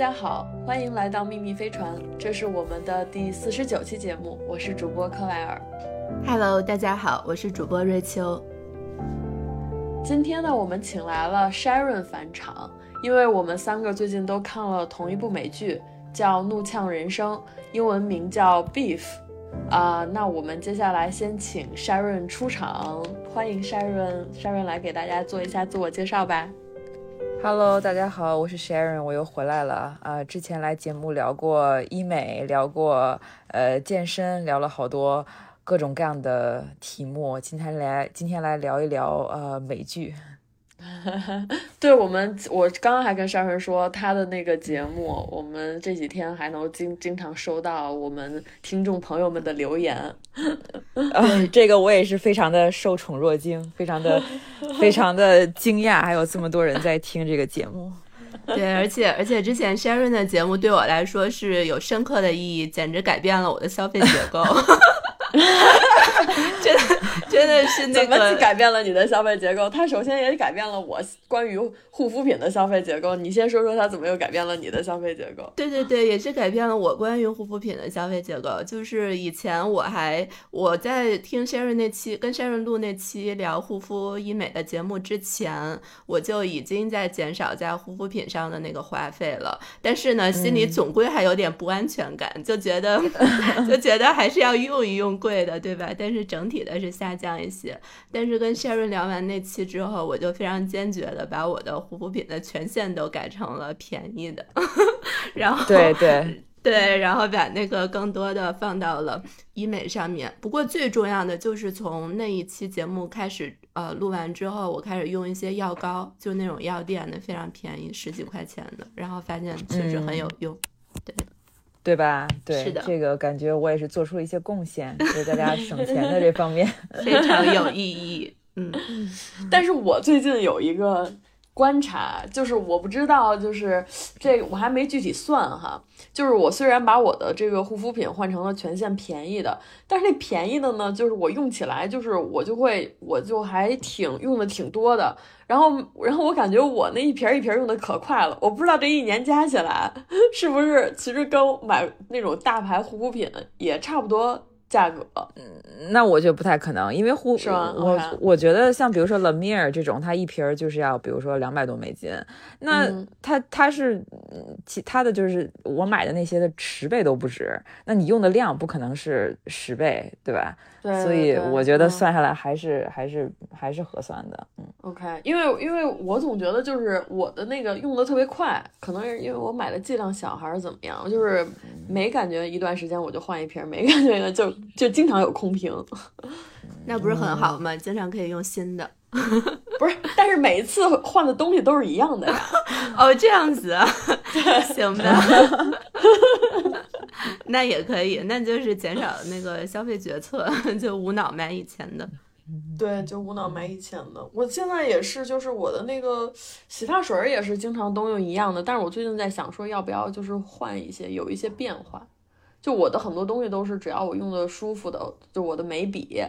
家好，欢迎来到秘密飞船，这是我们的第四十九期节目，我是主播克莱尔。Hello，大家好，我是主播瑞秋。今天呢，我们请来了 Sharon 返场，因为我们三个最近都看了同一部美剧，叫《怒呛人生》，英文名叫 Beef。啊，那我们接下来先请 Sharon 出场，欢迎 Sharon，Sharon 来给大家做一下自我介绍吧。Hello，大家好，我是 Sharon，我又回来了啊！之前来节目聊过医美，聊过呃健身，聊了好多各种各样的题目。今天来，今天来聊一聊呃美剧。对我们，我刚刚还跟商人说，他的那个节目，我们这几天还能经经常收到我们听众朋友们的留言。呃，这个我也是非常的受宠若惊，非常的非常的惊讶，还有这么多人在听这个节目。对，而且而且之前 Sharon 的节目对我来说是有深刻的意义，简直改变了我的消费结构。真的真的是那个改变了你的消费结构。它首先也改变了我关于护肤品的消费结构。你先说说它怎么又改变了你的消费结构？对对对，也是改变了我关于护肤品的消费结构。就是以前我还我在听 Sharon 那期跟 Sharon 录那期聊护肤医美的节目之前，我就已经在减少在护肤品上的那个花费了。但是呢，心里总归还有点不安全感，就觉得 就觉得还是要用一用。贵的对吧？但是整体的是下降一些。但是跟 Sharon 聊完那期之后，我就非常坚决的把我的护肤品的权限都改成了便宜的。然后对对对，然后把那个更多的放到了医美上面。不过最重要的就是从那一期节目开始，呃，录完之后，我开始用一些药膏，就那种药店的，非常便宜，十几块钱的，然后发现确实很有用。对。对吧？对，这个感觉我也是做出了一些贡献，为大家省钱的这方面 非常有意义。嗯，但是我最近有一个。观察就是，我不知道，就是这我还没具体算哈。就是我虽然把我的这个护肤品换成了全线便宜的，但是那便宜的呢，就是我用起来，就是我就会，我就还挺用的挺多的。然后，然后我感觉我那一瓶一瓶用的可快了。我不知道这一年加起来 是不是，其实跟买那种大牌护肤品也差不多。价格，嗯，那我觉得不太可能，因为护？我我觉得像比如说 La Mer 这种，它一瓶就是要比如说两百多美金，那它它是其他的就是我买的那些的十倍都不止，那你用的量不可能是十倍，对吧？对，所以我觉得算下来还是还是还是合算的，嗯，OK，因为因为我总觉得就是我的那个用的特别快，可能是因为我买的剂量小还是怎么样，就是没感觉一段时间我就换一瓶，没 感觉就就经常有空瓶，那不是很好吗？经常可以用新的，不是，但是每一次换的东西都是一样的呀，哦，这样子啊，行吧。那也可以，那就是减少那个消费决策，就无脑买以前的。对，就无脑买以前的。我现在也是，就是我的那个洗发水也是经常都用一样的，但是我最近在想说，要不要就是换一些，有一些变化。就我的很多东西都是，只要我用的舒服的，就我的眉笔，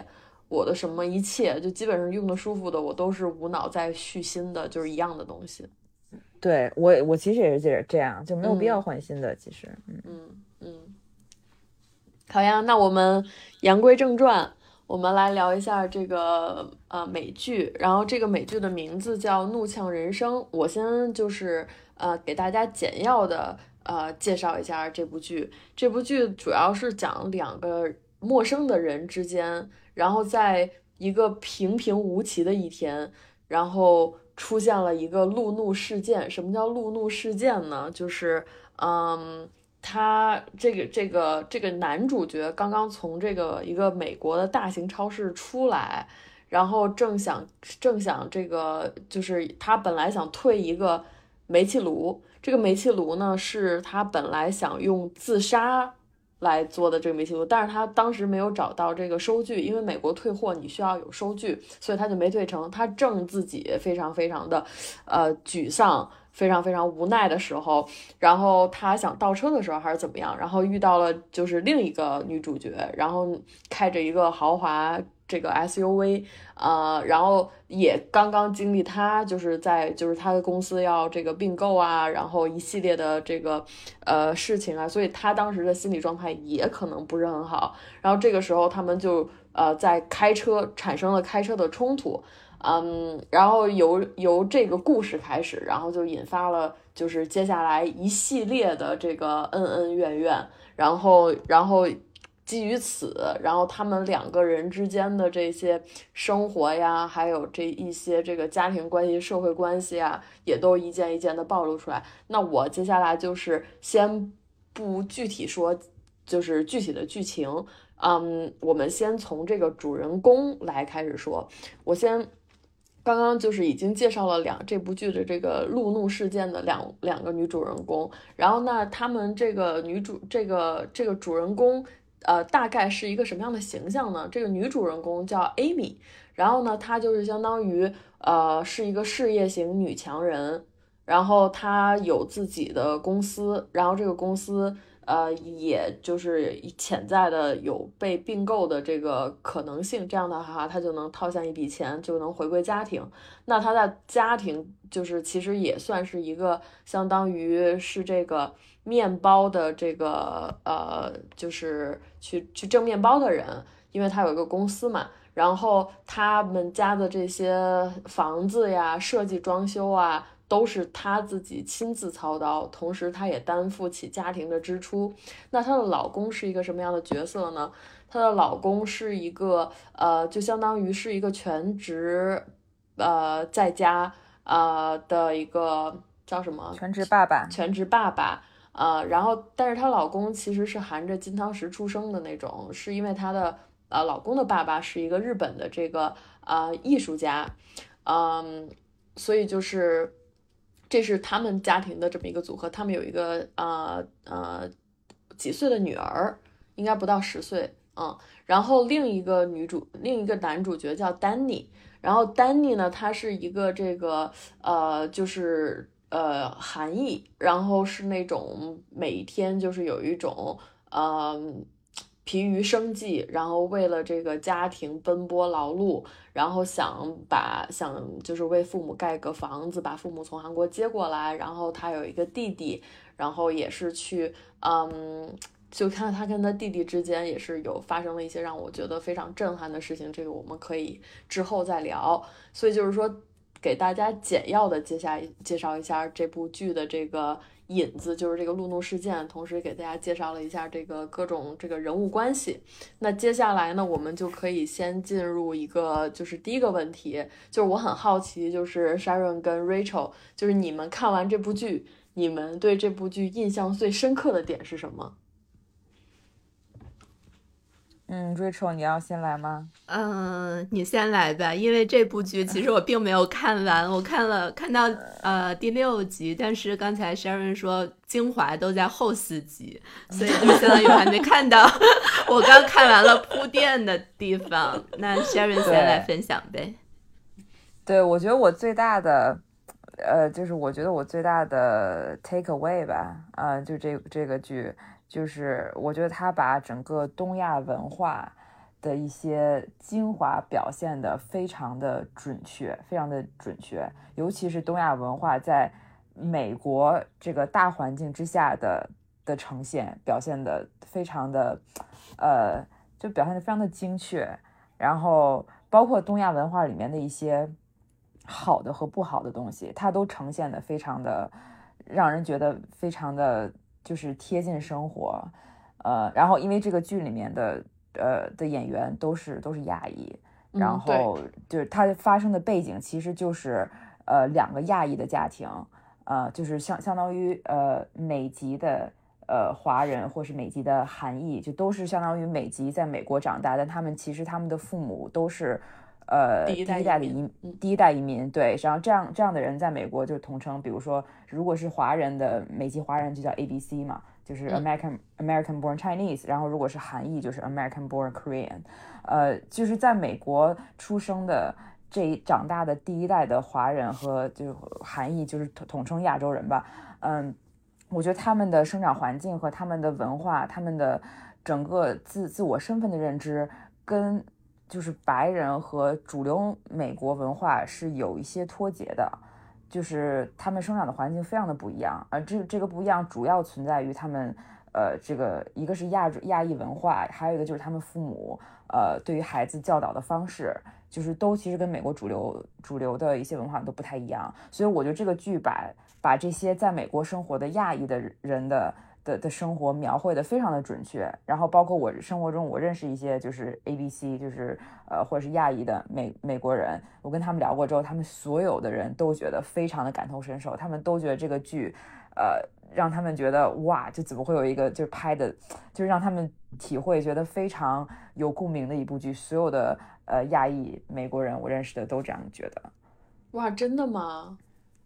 我的什么一切，就基本上用的舒服的，我都是无脑在续新的，就是一样的东西。对我，我其实也是这这样，就没有必要换新的。其实，嗯嗯嗯。好呀，那我们言归正传，我们来聊一下这个呃美剧。然后这个美剧的名字叫《怒呛人生》。我先就是呃给大家简要的呃介绍一下这部剧。这部剧主要是讲两个陌生的人之间，然后在一个平平无奇的一天，然后。出现了一个路怒事件。什么叫路怒事件呢？就是，嗯，他这个这个这个男主角刚刚从这个一个美国的大型超市出来，然后正想正想这个，就是他本来想退一个煤气炉，这个煤气炉呢是他本来想用自杀。来做的这个煤气炉，但是他当时没有找到这个收据，因为美国退货你需要有收据，所以他就没退成。他正自己非常非常的，呃，沮丧，非常非常无奈的时候，然后他想倒车的时候还是怎么样，然后遇到了就是另一个女主角，然后开着一个豪华这个 SUV，呃，然后也刚刚经历他就是在就是他的公司要这个并购啊，然后一系列的这个呃事情啊，所以他当时的心理状态也可能不是很好。然后这个时候他们就呃在开车产生了开车的冲突，嗯，然后由由这个故事开始，然后就引发了就是接下来一系列的这个恩恩怨怨，然后然后。基于此，然后他们两个人之间的这些生活呀，还有这一些这个家庭关系、社会关系啊，也都一件一件的暴露出来。那我接下来就是先不具体说，就是具体的剧情，嗯，我们先从这个主人公来开始说。我先刚刚就是已经介绍了两这部剧的这个路怒事件的两两个女主人公，然后那他们这个女主这个这个主人公。呃，大概是一个什么样的形象呢？这个女主人公叫 Amy，然后呢，她就是相当于呃是一个事业型女强人，然后她有自己的公司，然后这个公司呃也就是潜在的有被并购的这个可能性，这样的话她就能套下一笔钱，就能回归家庭。那她在家庭就是其实也算是一个相当于是这个。面包的这个呃，就是去去挣面包的人，因为他有一个公司嘛，然后他们家的这些房子呀、设计装修啊，都是他自己亲自操刀，同时他也担负起家庭的支出。那她的老公是一个什么样的角色呢？她的老公是一个呃，就相当于是一个全职呃在家呃的一个叫什么？全职爸爸。全职爸爸。呃，然后，但是她老公其实是含着金汤匙出生的那种，是因为她的呃老公的爸爸是一个日本的这个呃艺术家，嗯，所以就是这是他们家庭的这么一个组合。他们有一个呃呃几岁的女儿，应该不到十岁，嗯。然后另一个女主，另一个男主角叫丹尼，然后丹尼呢，他是一个这个呃就是。呃，含义，然后是那种每天就是有一种呃疲于生计，然后为了这个家庭奔波劳碌，然后想把想就是为父母盖个房子，把父母从韩国接过来，然后他有一个弟弟，然后也是去嗯，就看他跟他弟弟之间也是有发生了一些让我觉得非常震撼的事情，这个我们可以之后再聊。所以就是说。给大家简要的介下介绍一下这部剧的这个引子，就是这个路怒事件，同时给大家介绍了一下这个各种这个人物关系。那接下来呢，我们就可以先进入一个就是第一个问题，就是我很好奇，就是 Sharon 跟 Rachel，就是你们看完这部剧，你们对这部剧印象最深刻的点是什么？嗯，Rachel，你要先来吗？嗯，你先来吧，因为这部剧其实我并没有看完，我看了看到呃第六集，但是刚才 Sharon 说精华都在后四集，所以就相当于还没看到 我刚看完了铺垫的地方。那 Sharon 先来分享呗。对，我觉得我最大的呃，就是我觉得我最大的 take away 吧，啊，就这这个剧。就是我觉得他把整个东亚文化的一些精华表现的非常的准确，非常的准确，尤其是东亚文化在美国这个大环境之下的的呈现，表现的非常的，呃，就表现的非常的精确。然后包括东亚文化里面的一些好的和不好的东西，它都呈现的非常的让人觉得非常的。就是贴近生活，呃，然后因为这个剧里面的呃的演员都是都是亚裔，然后就是它发生的背景其实就是呃两个亚裔的家庭，呃，就是相相当于呃美籍的呃华人或是美籍的韩裔，就都是相当于美籍在美国长大，但他们其实他们的父母都是。呃，第一代的移第一代移民，对，然后这样这样的人在美国就统称，比如说，如果是华人的美籍华人就叫 A B C 嘛，就是 American American Born Chinese，然后如果是韩裔就是 American Born Korean，呃，就是在美国出生的这长大的第一代的华人和就是韩裔就是统统称亚洲人吧，嗯，我觉得他们的生长环境和他们的文化，他们的整个自自我身份的认知跟。就是白人和主流美国文化是有一些脱节的，就是他们生长的环境非常的不一样，而这这个不一样主要存在于他们，呃，这个一个是亚亚裔文化，还有一个就是他们父母，呃，对于孩子教导的方式，就是都其实跟美国主流主流的一些文化都不太一样，所以我觉得这个剧把把这些在美国生活的亚裔的人的。的的生活描绘的非常的准确，然后包括我生活中我认识一些就是 A B C 就是呃或者是亚裔的美美国人，我跟他们聊过之后，他们所有的人都觉得非常的感同身受，他们都觉得这个剧，呃让他们觉得哇，就怎么会有一个就是拍的，就是让他们体会觉得非常有共鸣的一部剧，所有的呃亚裔美国人我认识的都这样觉得，哇，真的吗？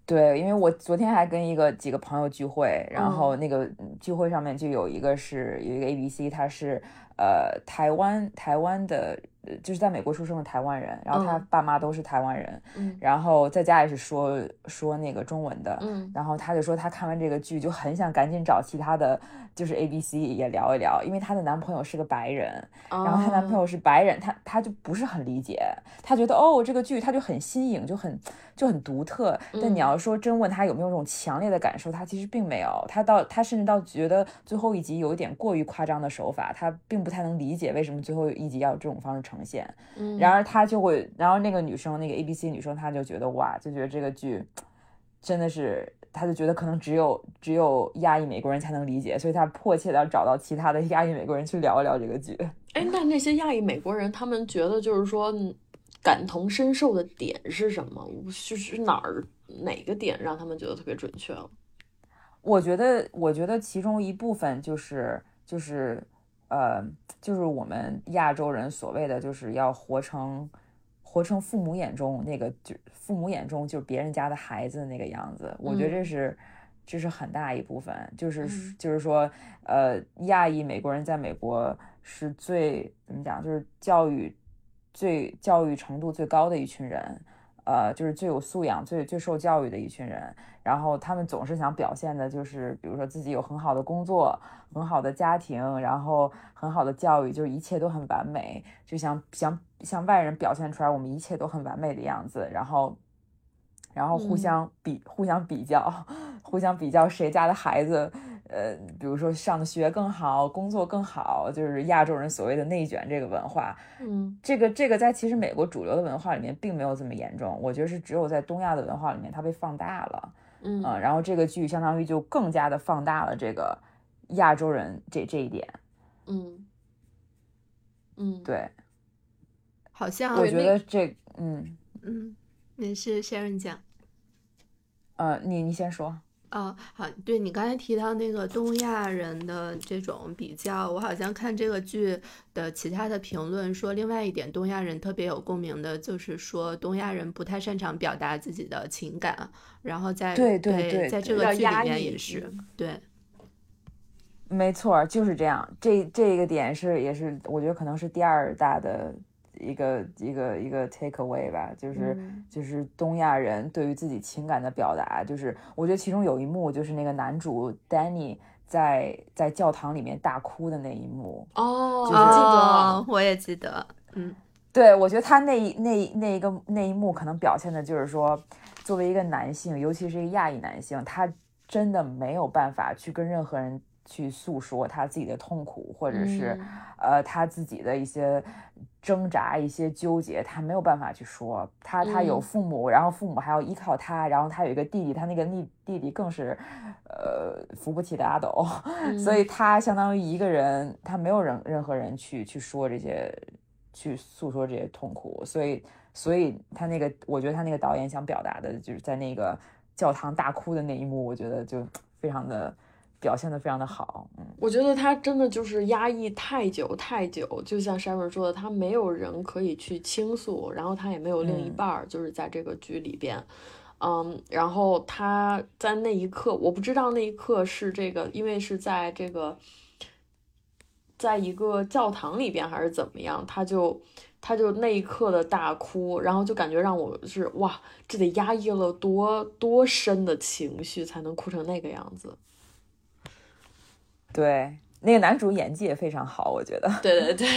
对，因为我昨天还跟一个几个朋友聚会，然后那个聚会上面就有一个是有一个 A B C，他是呃台湾台湾的。就是在美国出生的台湾人，然后他爸妈都是台湾人，然后在家也是说说那个中文的，然后他就说他看完这个剧就很想赶紧找其他的就是 A B C 也聊一聊，因为她的男朋友是个白人，然后她男朋友是白人，她她就不是很理解，她觉得哦这个剧她就很新颖，就很就很独特，但你要说真问她有没有这种强烈的感受，她其实并没有，她到她甚至到觉得最后一集有一点过于夸张的手法，她并不太能理解为什么最后一集要这种方式呈。现，然而她就会，然后那个女生，那个 A B C 女生，她就觉得哇，就觉得这个剧真的是，他就觉得可能只有只有亚裔美国人才能理解，所以他迫切的要找到其他的 亚裔美国人去聊一聊这个剧。哎，那那些亚裔美国人，他们觉得就是说感同身受的点是什么？就是哪儿哪个点让他们觉得特别准确了？我觉得，我觉得其中一部分就是就是。呃，就是我们亚洲人所谓的，就是要活成，活成父母眼中那个，就父母眼中就是别人家的孩子的那个样子。我觉得这是，这是很大一部分，就是就是说，呃，亚裔美国人在美国是最怎么讲，就是教育最教育程度最高的一群人。呃，就是最有素养、最最受教育的一群人，然后他们总是想表现的，就是比如说自己有很好的工作、很好的家庭，然后很好的教育，就是一切都很完美，就想想向外人表现出来我们一切都很完美的样子，然后，然后互相比、互相比较、互相比较谁家的孩子。呃，比如说上的学更好，工作更好，就是亚洲人所谓的内卷这个文化。嗯，这个这个在其实美国主流的文化里面并没有这么严重，我觉得是只有在东亚的文化里面它被放大了。嗯，然后这个剧相当于就更加的放大了这个亚洲人这这一点。嗯，嗯，对，好像我觉得这，嗯嗯，没事，Sharon 讲。呃，你你先说。哦，好，对你刚才提到那个东亚人的这种比较，我好像看这个剧的其他的评论说，另外一点东亚人特别有共鸣的就是说，东亚人不太擅长表达自己的情感，然后在对对对，在这个剧里面也是对，没错，就是这样，这这个点是也是，我觉得可能是第二大的。一个一个一个 take away 吧，就是就是东亚人对于自己情感的表达，就是我觉得其中有一幕就是那个男主 Danny 在在教堂里面大哭的那一幕哦，记得，我也记得，嗯，对，我觉得他那那那一个那一幕可能表现的就是说，作为一个男性，尤其是一个亚裔男性，他真的没有办法去跟任何人去诉说他自己的痛苦，或者是呃他自己的一些。挣扎一些纠结，他没有办法去说。他他有父母，然后父母还要依靠他，然后他有一个弟弟，他那个弟弟弟更是，呃，扶不起的阿斗，所以他相当于一个人，他没有任任何人去去说这些，去诉说这些痛苦。所以，所以他那个，我觉得他那个导演想表达的就是在那个教堂大哭的那一幕，我觉得就非常的。表现的非常的好，嗯，我觉得他真的就是压抑太久太久，就像 Sharon 说的，他没有人可以去倾诉，然后他也没有另一半儿，就是在这个剧里边，嗯，然后他在那一刻，我不知道那一刻是这个，因为是在这个，在一个教堂里边还是怎么样，他就他就那一刻的大哭，然后就感觉让我是哇，这得压抑了多多深的情绪才能哭成那个样子。对那个男主演技也非常好，我觉得。对 对对，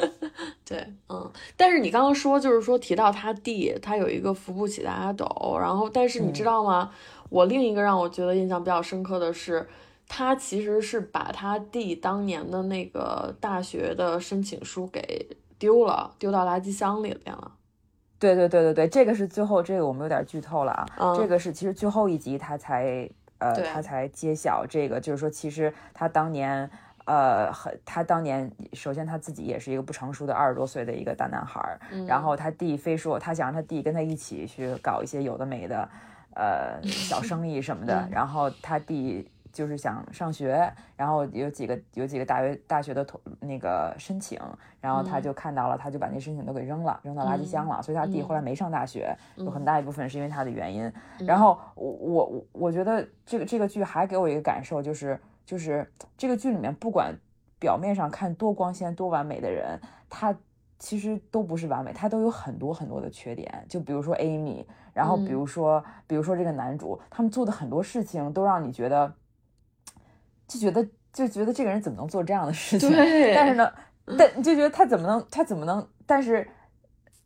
对，嗯。但是你刚刚说，就是说提到他弟，他有一个扶不起的阿斗，然后，但是你知道吗？我另一个让我觉得印象比较深刻的是，他其实是把他弟当年的那个大学的申请书给丢了，丢到垃圾箱里边了。对对对对对，这个是最后，这个我们有点剧透了啊。这个是其实最后一集他才。呃，他才揭晓这个，就是说，其实他当年，呃，很，他当年，首先他自己也是一个不成熟的二十多岁的一个大男孩，然后他弟非说他想让他弟跟他一起去搞一些有的没的，呃，小 生意什么的，然后他弟。就是想上学，然后有几个有几个大学大学的同那个申请，然后他就看到了，他就把那申请都给扔了，扔到垃圾箱了。所以他弟后来没上大学，有很大一部分是因为他的原因。然后我我我觉得这个这个剧还给我一个感受，就是就是这个剧里面不管表面上看多光鲜多完美的人，他其实都不是完美，他都有很多很多的缺点。就比如说 Amy，然后比如说比如说这个男主，他们做的很多事情都让你觉得。就觉得就觉得这个人怎么能做这样的事情？但是呢，但你就觉得他怎么能他怎么能？但是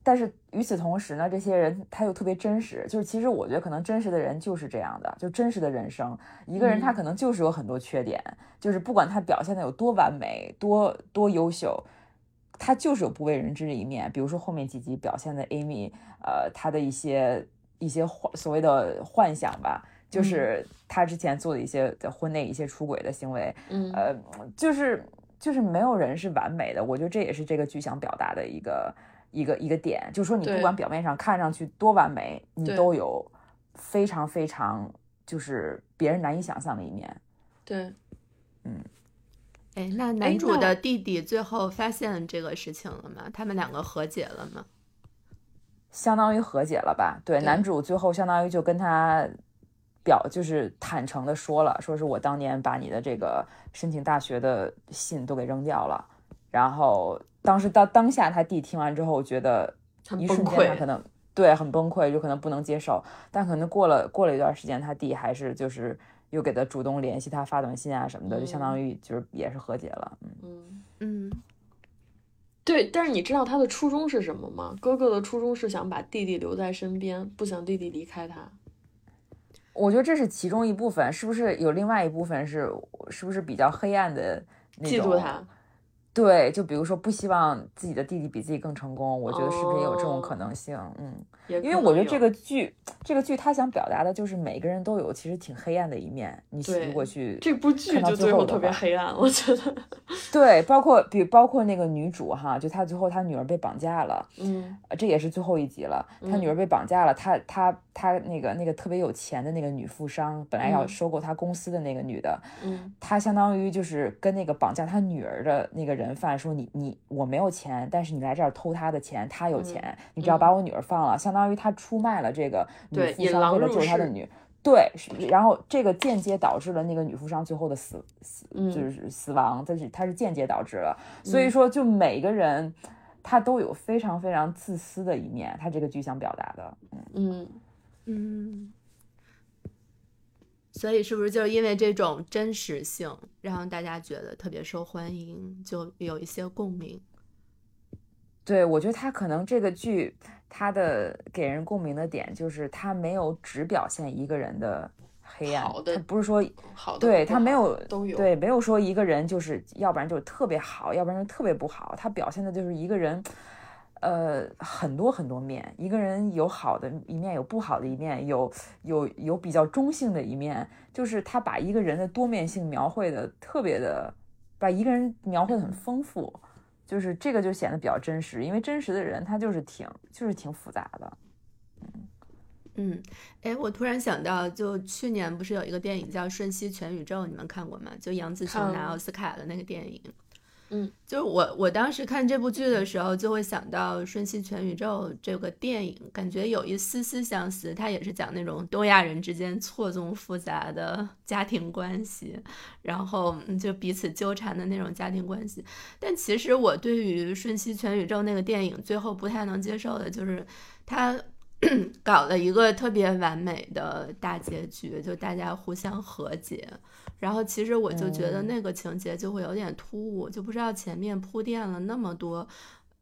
但是与此同时呢，这些人他又特别真实。就是其实我觉得可能真实的人就是这样的，就真实的人生。一个人他可能就是有很多缺点，就是不管他表现的有多完美、多多优秀，他就是有不为人知的一面。比如说后面几集表现的 Amy，呃，他的一些一些幻所谓的幻想吧。就是他之前做的一些婚内一些出轨的行为，嗯，呃，就是就是没有人是完美的，我觉得这也是这个剧想表达的一个一个一个点，就是说你不管表面上看上去多完美，你都有非常非常就是别人难以想象的一面。对，嗯，哎，那男主的弟弟最后发现这个事情了吗？他们两个和解了吗？相当于和解了吧？对，男主最后相当于就跟他。表就是坦诚的说了，说是我当年把你的这个申请大学的信都给扔掉了，然后当时当当下他弟听完之后，觉得一瞬间他可能对很崩溃，就可能不能接受，但可能过了过了一段时间，他弟还是就是又给他主动联系他发短信啊什么的，就相当于就是也是和解了，嗯。嗯，对，但是你知道他的初衷是什么吗？哥哥的初衷是想把弟弟留在身边，不想弟弟离开他。我觉得这是其中一部分，是不是有另外一部分是，是不是比较黑暗的那种？对，就比如说不希望自己的弟弟比自己更成功，我觉得是不是也有这种可能性？嗯，因为我觉得这个剧，这个剧他想表达的就是每个人都有其实挺黑暗的一面。你如果去这部剧就最后特别黑暗，我觉得。对，包括比包括那个女主哈，就她最后她女儿被绑架了，嗯，这也是最后一集了，她女儿被绑架了，她她她那个那个特别有钱的那个女富商，本来要收购她公司的那个女的，嗯，她相当于就是跟那个绑架她女儿的那个人。人贩说你你我没有钱，但是你来这儿偷他的钱，他有钱，你只要把我女儿放了，相当于他出卖了这个女富商为了救他的女，对，然后这个间接导致了那个女富商最后的死死就是死亡，但是他是间接导致了，所以说就每个人他都有非常非常自私的一面，他这个剧想表达的，嗯。嗯。所以是不是就是因为这种真实性，让大家觉得特别受欢迎，就有一些共鸣？对，我觉得他可能这个剧，他的给人共鸣的点就是他没有只表现一个人的黑暗，他不是说好的，对他没有都有，对，没有说一个人就是要不然就是特别好，要不然就特别不好，他表现的就是一个人。呃，很多很多面，一个人有好的一面，有不好的一面，有有有比较中性的一面，就是他把一个人的多面性描绘的特别的，把一个人描绘的很丰富，就是这个就显得比较真实，因为真实的人他就是挺就是挺复杂的，嗯，哎，我突然想到，就去年不是有一个电影叫《瞬息全宇宙》，你们看过吗？就杨紫琼拿奥斯卡的那个电影。嗯就是我，我当时看这部剧的时候，就会想到《瞬息全宇宙》这个电影，感觉有一丝丝相似。它也是讲那种东亚人之间错综复杂的家庭关系，然后就彼此纠缠的那种家庭关系。但其实我对于《瞬息全宇宙》那个电影最后不太能接受的就是，它 搞了一个特别完美的大结局，就大家互相和解。然后其实我就觉得那个情节就会有点突兀，就不知道前面铺垫了那么多，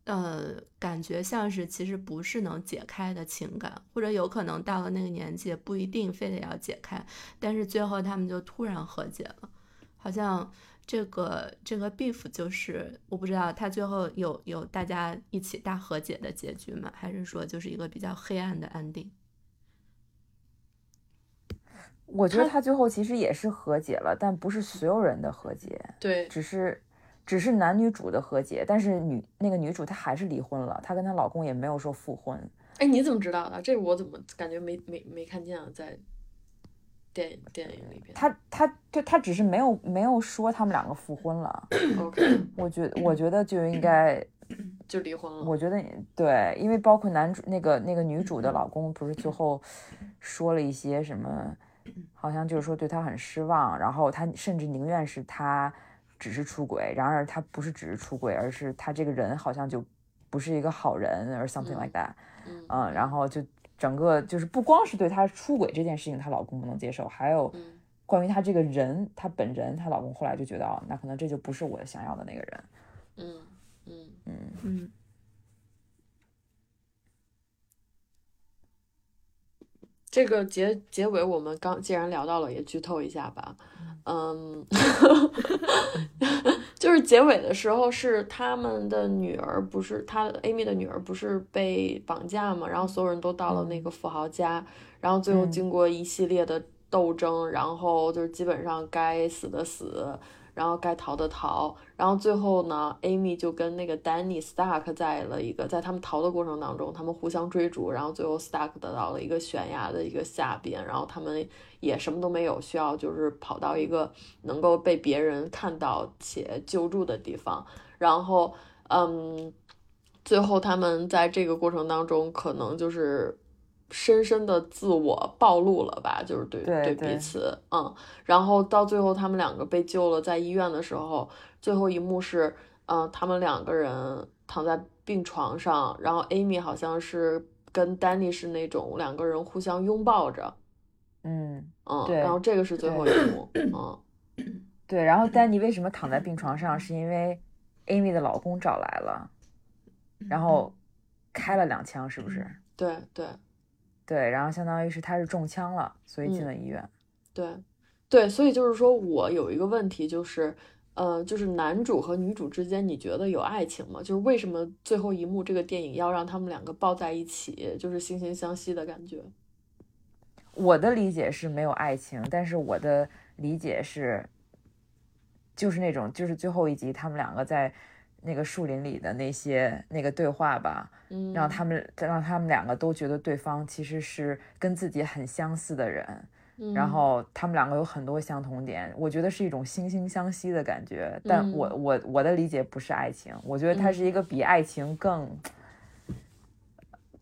呃，感觉像是其实不是能解开的情感，或者有可能到了那个年纪不一定非得要解开，但是最后他们就突然和解了，好像。这个这个 beef 就是我不知道他最后有有大家一起大和解的结局吗？还是说就是一个比较黑暗的 ending？我觉得他最后其实也是和解了，但不是所有人的和解，对，只是只是男女主的和解，但是女那个女主她还是离婚了，她跟她老公也没有说复婚。哎，你怎么知道的？这我怎么感觉没没没看见啊？在。电影电影里边，他他就他只是没有没有说他们两个复婚了。OK，我觉我觉得就应该 就离婚了。我觉得对，因为包括男主那个那个女主的老公，不是最后说了一些什么，好像就是说对他很失望，然后他甚至宁愿是他只是出轨，然而他不是只是出轨，而是他这个人好像就不是一个好人，而 something like that。嗯，然后就。整个就是不光是对她出轨这件事情，她老公不能接受，还有关于她这个人，她本人，她老公后来就觉得，哦，那可能这就不是我想要的那个人。嗯嗯嗯嗯。这个结结尾，我们刚既然聊到了，也剧透一下吧。嗯。就是结尾的时候，是他们的女儿，不是他 Amy 的女儿，不是被绑架嘛？然后所有人都到了那个富豪家，然后最后经过一系列的斗争，然后就是基本上该死的死。然后该逃的逃，然后最后呢，Amy 就跟那个 Danny Stark 在了一个，在他们逃的过程当中，他们互相追逐，然后最后 Stark 得到了一个悬崖的一个下边，然后他们也什么都没有，需要就是跑到一个能够被别人看到且救助的地方，然后嗯，最后他们在这个过程当中可能就是。深深的自我暴露了吧，就是对对彼此，嗯，然后到最后他们两个被救了，在医院的时候，最后一幕是，嗯，他们两个人躺在病床上，然后 Amy 好像是跟 Danny 是那种两个人互相拥抱着，嗯嗯，然后这个是最后一幕，嗯，对，然后 Danny 为什么躺在病床上，是因为 Amy 的老公找来了，然后开了两枪，是不是？对对。对，然后相当于是他是中枪了，所以进了医院。对，对，所以就是说我有一个问题，就是，呃，就是男主和女主之间，你觉得有爱情吗？就是为什么最后一幕这个电影要让他们两个抱在一起，就是惺惺相惜的感觉？我的理解是没有爱情，但是我的理解是，就是那种，就是最后一集他们两个在。那个树林里的那些那个对话吧，嗯，让他们让他们两个都觉得对方其实是跟自己很相似的人，然后他们两个有很多相同点，我觉得是一种惺惺相惜的感觉。但我我我的理解不是爱情，我觉得它是一个比爱情更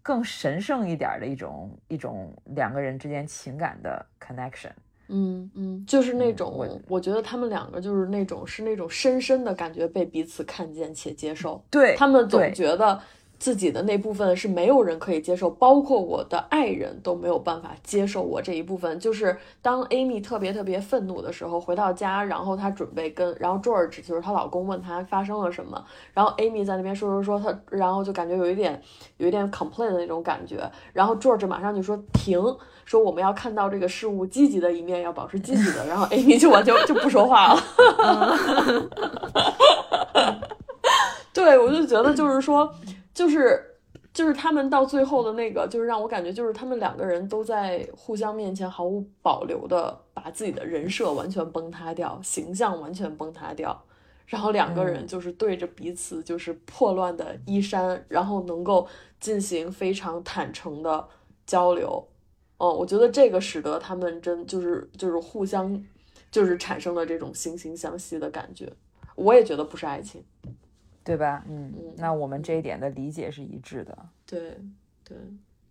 更神圣一点的一种一种两个人之间情感的 connection。嗯嗯，就是那种，我我觉得他们两个就是那种，是那种深深的感觉被彼此看见且接受。对他们总觉得。自己的那部分是没有人可以接受，包括我的爱人都没有办法接受我这一部分。就是当 Amy 特别特别愤怒的时候，回到家，然后她准备跟，然后 George 就是她老公问她发生了什么，然后 Amy 在那边说说说她，然后就感觉有一点有一点 complain 的那种感觉，然后 George 马上就说停，说我们要看到这个事物积极的一面，要保持积极的，然后 Amy 就完全就不说话了。对，我就觉得就是说。就是，就是他们到最后的那个，就是让我感觉，就是他们两个人都在互相面前毫无保留的把自己的人设完全崩塌掉，形象完全崩塌掉，然后两个人就是对着彼此就是破乱的衣衫，然后能够进行非常坦诚的交流。哦，我觉得这个使得他们真就是就是互相就是产生了这种惺惺相惜的感觉。我也觉得不是爱情。对吧？嗯，嗯那我们这一点的理解是一致的。对，对，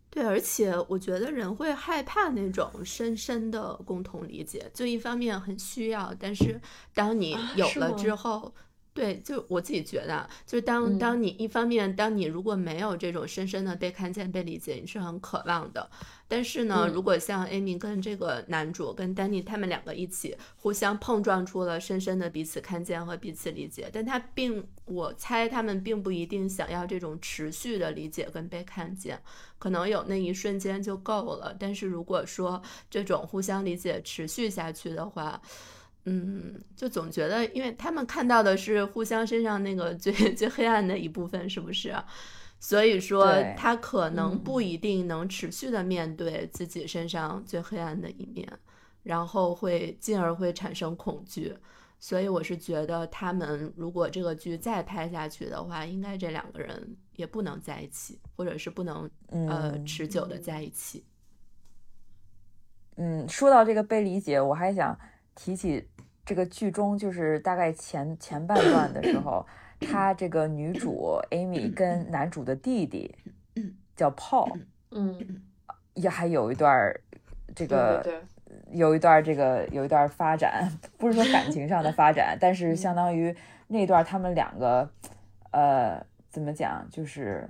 对，而且我觉得人会害怕那种深深的共同理解，就一方面很需要，但是当你有了之后，对，就我自己觉得，就是当当你一方面，当你如果没有这种深深的被看见、被理解，你是很渴望的。但是呢，如果像 Amy 跟这个男主跟 Danny 他们两个一起互相碰撞出了深深的彼此看见和彼此理解，但他并我猜他们并不一定想要这种持续的理解跟被看见，可能有那一瞬间就够了。但是如果说这种互相理解持续下去的话，嗯，就总觉得，因为他们看到的是互相身上那个最 最黑暗的一部分，是不是？所以说，他可能不一定能持续的面对自己身上最黑暗的一面，然后会进而会产生恐惧。所以我是觉得，他们如果这个剧再拍下去的话，应该这两个人也不能在一起，或者是不能呃持久的在一起。嗯，说到这个被理解，我还想。提起这个剧中，就是大概前前半段的时候，他这个女主 Amy 跟男主的弟弟叫 Paul，嗯，也还有一段这个有一段这个有一段发展，不是说感情上的发展，但是相当于那段他们两个，呃，怎么讲，就是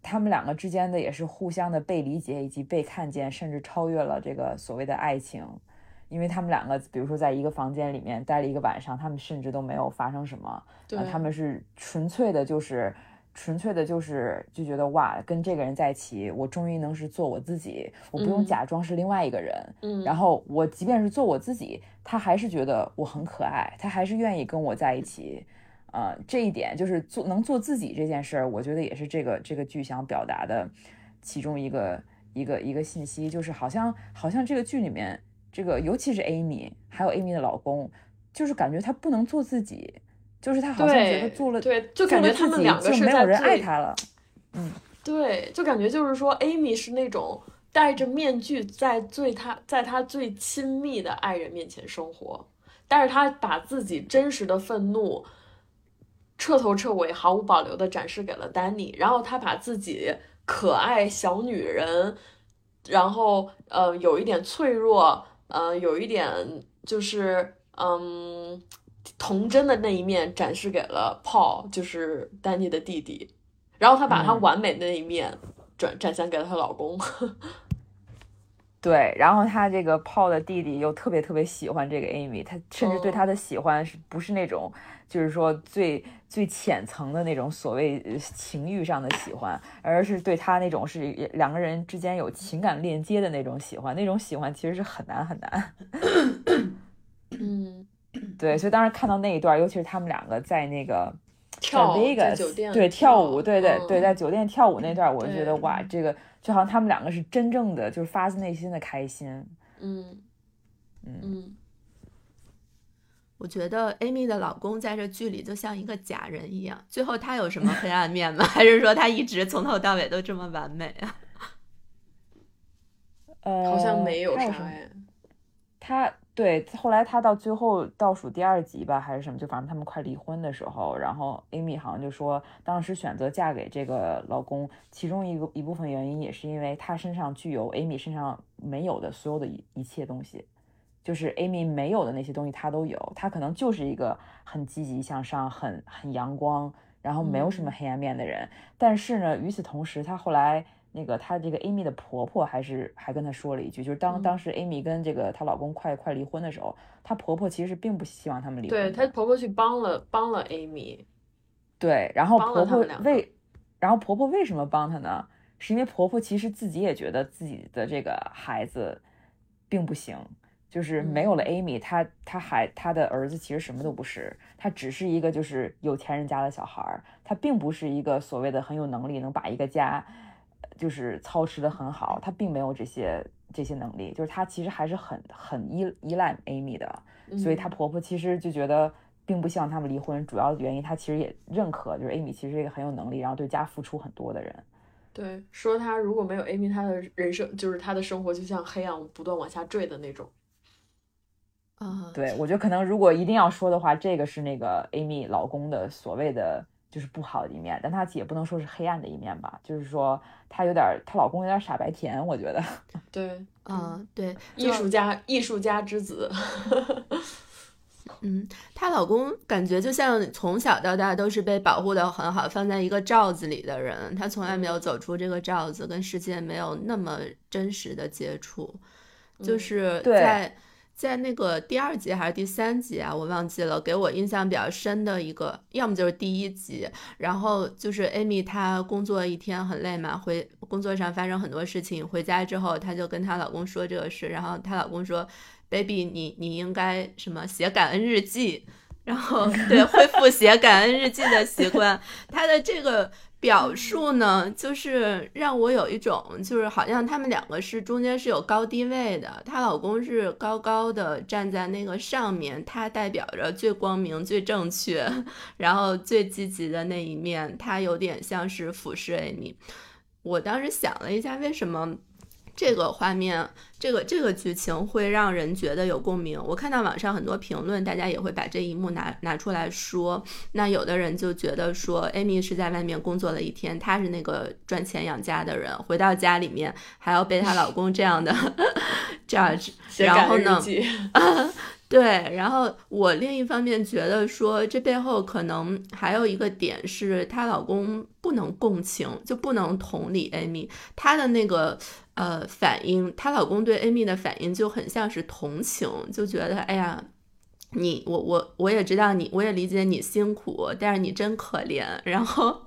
他们两个之间的也是互相的被理解以及被看见，甚至超越了这个所谓的爱情。因为他们两个，比如说在一个房间里面待了一个晚上，他们甚至都没有发生什么，他们是纯粹的，就是纯粹的，就是就觉得哇，跟这个人在一起，我终于能是做我自己，我不用假装是另外一个人。嗯，然后我即便是做我自己，他还是觉得我很可爱，他还是愿意跟我在一起。呃，这一点就是做能做自己这件事儿，我觉得也是这个这个剧想表达的其中一个一个一个信息，就是好像好像这个剧里面。这个尤其是 Amy，还有 Amy 的老公，就是感觉他不能做自己，就是他好像觉得做了对，就感觉他们两个是没有人爱他了。嗯，对，就感觉就是说，Amy 是那种戴着面具在最他在他最亲密的爱人面前生活，但是他把自己真实的愤怒彻头彻尾、毫无保留的展示给了 Danny，然后他把自己可爱小女人，然后呃有一点脆弱。呃，有一点就是嗯，童真的那一面展示给了 Paul，就是丹尼的弟弟，然后他把他完美的那一面转展现给了她老公。对，然后他这个 Paul 的弟弟又特别特别喜欢这个 Amy，他甚至对他的喜欢是不是那种？就是说最最浅层的那种所谓情欲上的喜欢，而是对他那种是两个人之间有情感链接的那种喜欢，那种喜欢其实是很难很难。嗯，对，所以当时看到那一段，尤其是他们两个在那个 跳在酒店对跳舞，对对对，在酒店跳舞那段，我就觉得哇，这个就好像他们两个是真正的就是发自内心的开心。嗯嗯。我觉得 Amy 的老公在这剧里就像一个假人一样，最后他有什么黑暗面吗？还是说他一直从头到尾都这么完美啊？呃，好像没有啥呀。他对后来他到最后倒数第二集吧，还是什么？就反正他们快离婚的时候，然后 Amy 好像就说，当时选择嫁给这个老公，其中一个一部分原因也是因为他身上具有 Amy 身上没有的所有的一一切东西。就是 Amy 没有的那些东西，她都有。她可能就是一个很积极向上、很很阳光，然后没有什么黑暗面的人。但是呢，与此同时，她后来那个她这个 Amy 的婆婆还是还跟她说了一句，就是当当时 Amy 跟这个她老公快快离婚的时候，她婆婆其实并不希望他们离婚。对她婆婆去帮了帮了 Amy。对，然后婆婆为，然后婆婆为什么帮她呢？是因为婆婆其实自己也觉得自己的这个孩子并不行。就是没有了 Amy，他他还他的儿子其实什么都不是，他只是一个就是有钱人家的小孩儿，他并不是一个所谓的很有能力能把一个家就是操持的很好，他并没有这些这些能力，就是他其实还是很很依依赖 Amy 的，所以她婆婆其实就觉得并不希望他们离婚，主要的原因她其实也认可，就是 Amy 其实是一个很有能力，然后对家付出很多的人。对，说他如果没有 Amy，他的人生就是他的生活就像黑暗不断往下坠的那种。啊，对，我觉得可能如果一定要说的话，这个是那个 Amy 老公的所谓的就是不好的一面，但他也不能说是黑暗的一面吧，就是说她有点，她老公有点傻白甜，我觉得。对，嗯，对，艺术家，艺术家之子。嗯，她老公感觉就像从小到大都是被保护的很好，放在一个罩子里的人，他从来没有走出这个罩子，跟世界没有那么真实的接触，就是在。在那个第二集还是第三集啊，我忘记了。给我印象比较深的一个，要么就是第一集，然后就是 Amy 她工作一天很累嘛，回工作上发生很多事情，回家之后她就跟她老公说这个事，然后她老公说：“Baby，你你应该什么写感恩日记，然后对恢复写感恩日记的习惯。”她的这个。表述呢，就是让我有一种，就是好像他们两个是中间是有高低位的。她老公是高高的站在那个上面，他代表着最光明、最正确，然后最积极的那一面。他有点像是俯视 Amy。我当时想了一下，为什么？这个画面，这个这个剧情会让人觉得有共鸣。我看到网上很多评论，大家也会把这一幕拿拿出来说。那有的人就觉得说，Amy 是在外面工作了一天，她是那个赚钱养家的人，回到家里面还要被她老公这样的 judge，然后呢？对，然后我另一方面觉得说，这背后可能还有一个点是，她老公不能共情，就不能同理 Amy，她的那个。呃，反应她老公对 Amy 的反应就很像是同情，就觉得哎呀，你我我我也知道你，我也理解你辛苦，但是你真可怜。然后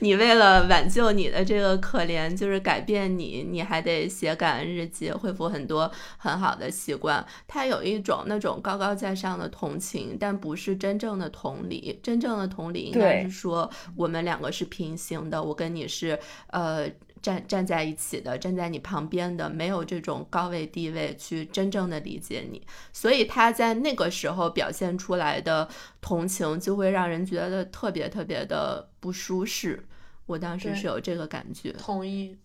你为了挽救你的这个可怜，就是改变你，你还得写感恩日记，恢复很多很好的习惯。他有一种那种高高在上的同情，但不是真正的同理。真正的同理应该是说，我们两个是平行的，我跟你是呃。站站在一起的，站在你旁边的，没有这种高位地位去真正的理解你，所以他在那个时候表现出来的同情，就会让人觉得特别特别的不舒适。我当时是有这个感觉。同意，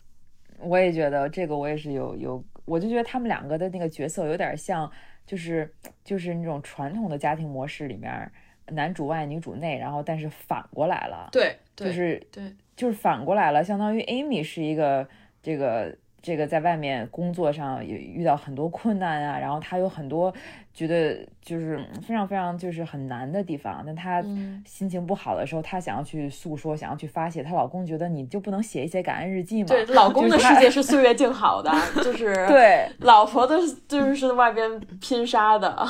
我也觉得这个我也是有有，我就觉得他们两个的那个角色有点像，就是就是那种传统的家庭模式里面，男主外女主内，然后但是反过来了。对，就是对。就是反过来了，相当于 Amy 是一个这个这个在外面工作上也遇到很多困难啊，然后她有很多觉得就是非常非常就是很难的地方。那她心情不好的时候，她想要去诉说，想要去发泄。她老公觉得你就不能写一写感恩日记吗？对，老公的世界是岁月静好的，就是 对老婆的就是外边拼杀的，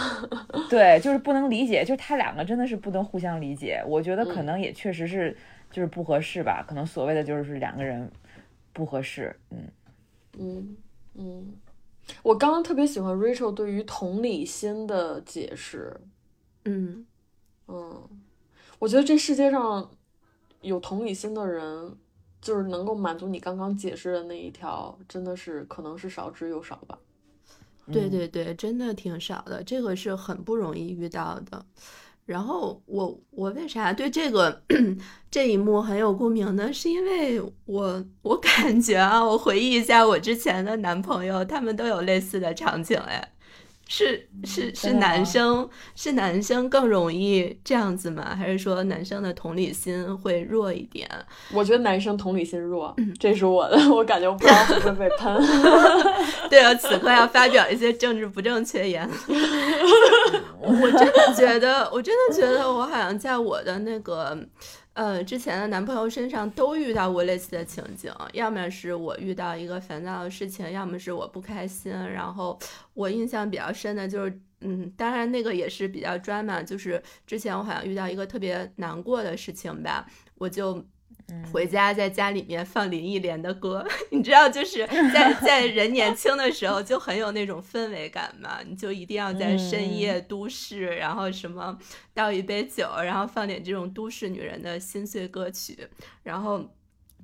对，就是不能理解，就是他两个真的是不能互相理解。我觉得可能也确实是。就是不合适吧？可能所谓的就是两个人不合适。嗯嗯嗯，我刚刚特别喜欢 Rachel 对于同理心的解释。嗯嗯，我觉得这世界上有同理心的人，就是能够满足你刚刚解释的那一条，真的是可能是少之又少吧。对对对，真的挺少的，这个是很不容易遇到的。然后我我为啥对这个 这一幕很有共鸣呢？是因为我我感觉啊，我回忆一下我之前的男朋友，他们都有类似的场景哎。是是是男生是男生更容易这样子吗？还是说男生的同理心会弱一点？我觉得男生同理心弱，这是我的，我感觉我不知道会不会被喷。对啊，此刻要发表一些政治不正确言论。我真的觉得，我真的觉得，我好像在我的那个。呃，之前的男朋友身上都遇到过类似的情景，要么是我遇到一个烦躁的事情，要么是我不开心。然后我印象比较深的就是，嗯，当然那个也是比较专嘛，就是之前我好像遇到一个特别难过的事情吧，我就。回家在家里面放林忆莲的歌，你知道，就是在 在人年轻的时候就很有那种氛围感嘛，你就一定要在深夜都市，然后什么倒一杯酒，然后放点这种都市女人的心碎歌曲。然后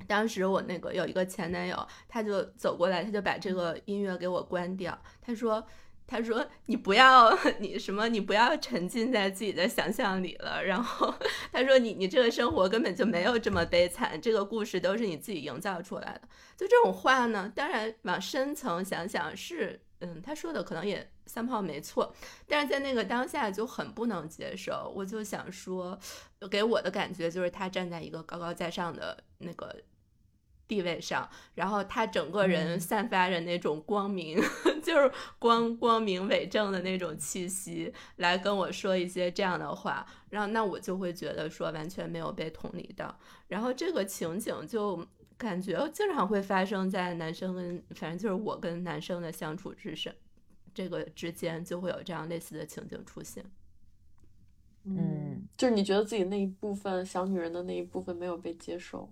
当时我那个有一个前男友，他就走过来，他就把这个音乐给我关掉，他说。他说：“你不要 你什么，你不要沉浸在自己的想象里了。”然后他说：“你你这个生活根本就没有这么悲惨，这个故事都是你自己营造出来的。”就这种话呢，当然往深层想想是，嗯，他说的可能也三炮没错，但是在那个当下就很不能接受。我就想说，给我的感觉就是他站在一个高高在上的那个地位上，然后他整个人嗯。散发着那种光明，就是光光明伟正的那种气息，来跟我说一些这样的话，然后那我就会觉得说完全没有被同理到，然后这个情景就感觉经常会发生在男生跟，反正就是我跟男生的相处之上，这个之间就会有这样类似的情景出现。嗯，就是你觉得自己那一部分小女人的那一部分没有被接受，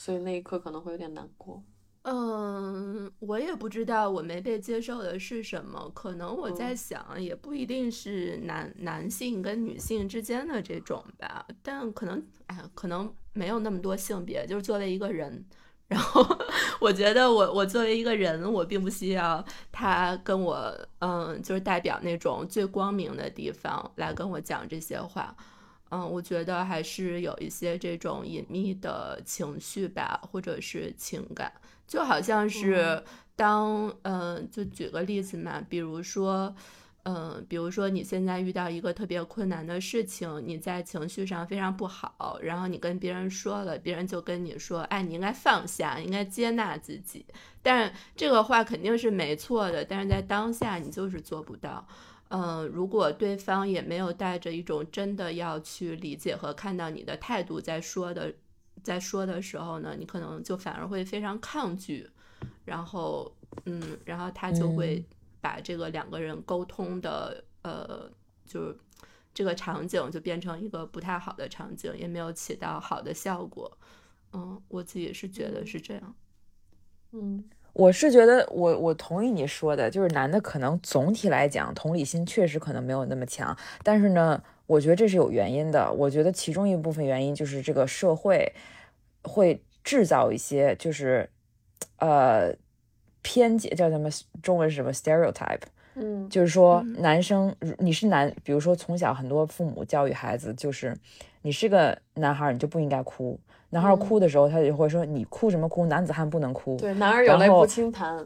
所以那一刻可能会有点难过。嗯，我也不知道我没被接受的是什么，可能我在嗯想，也不一定是男男性跟女性之间的这种吧，但可能，哎呀，可能没有那么多性别，就是作为一个人，然后我觉得我我作为一个人，我并不需要他跟我，嗯，就是代表那种最光明的地方来跟我讲这些话。嗯，我觉得还是有一些这种隐秘的情绪吧，或者是情感，就好像是嗯当嗯、呃就举个例子嘛，比如说，嗯、比如说你现在遇到一个特别困难的事情，你在情绪上非常不好，然后你跟别人说了，别人就跟你说，哎，你应该放下，应该接纳自己，但是这个话肯定是没错的，但是在当下你就是做不到。嗯，如果对方也没有带着一种真的要去理解和看到你的态度在说的，在说的时候呢，你可能就反而会非常抗拒，然后，嗯，然后他就会把这个两个人沟通的，呃，就是这个场景就变成一个不太好的场景，也没有起到好的效果。嗯，我自己是觉得是这样。嗯我是觉得我我同意你说的，就是男的可能总体来讲同理心确实可能没有那么强，但是呢，我觉得这是有原因的。我觉得其中一部分原因就是这个社会会制造一些就是呃偏见，叫什么中文是什么 stereotype，嗯就是说嗯男生你是男，比如说从小很多父母教育孩子就是你是个男孩，你就不应该哭。男孩哭的时候，他就会说你哭什么哭，男子汉不能哭。对，男儿有泪不轻弹。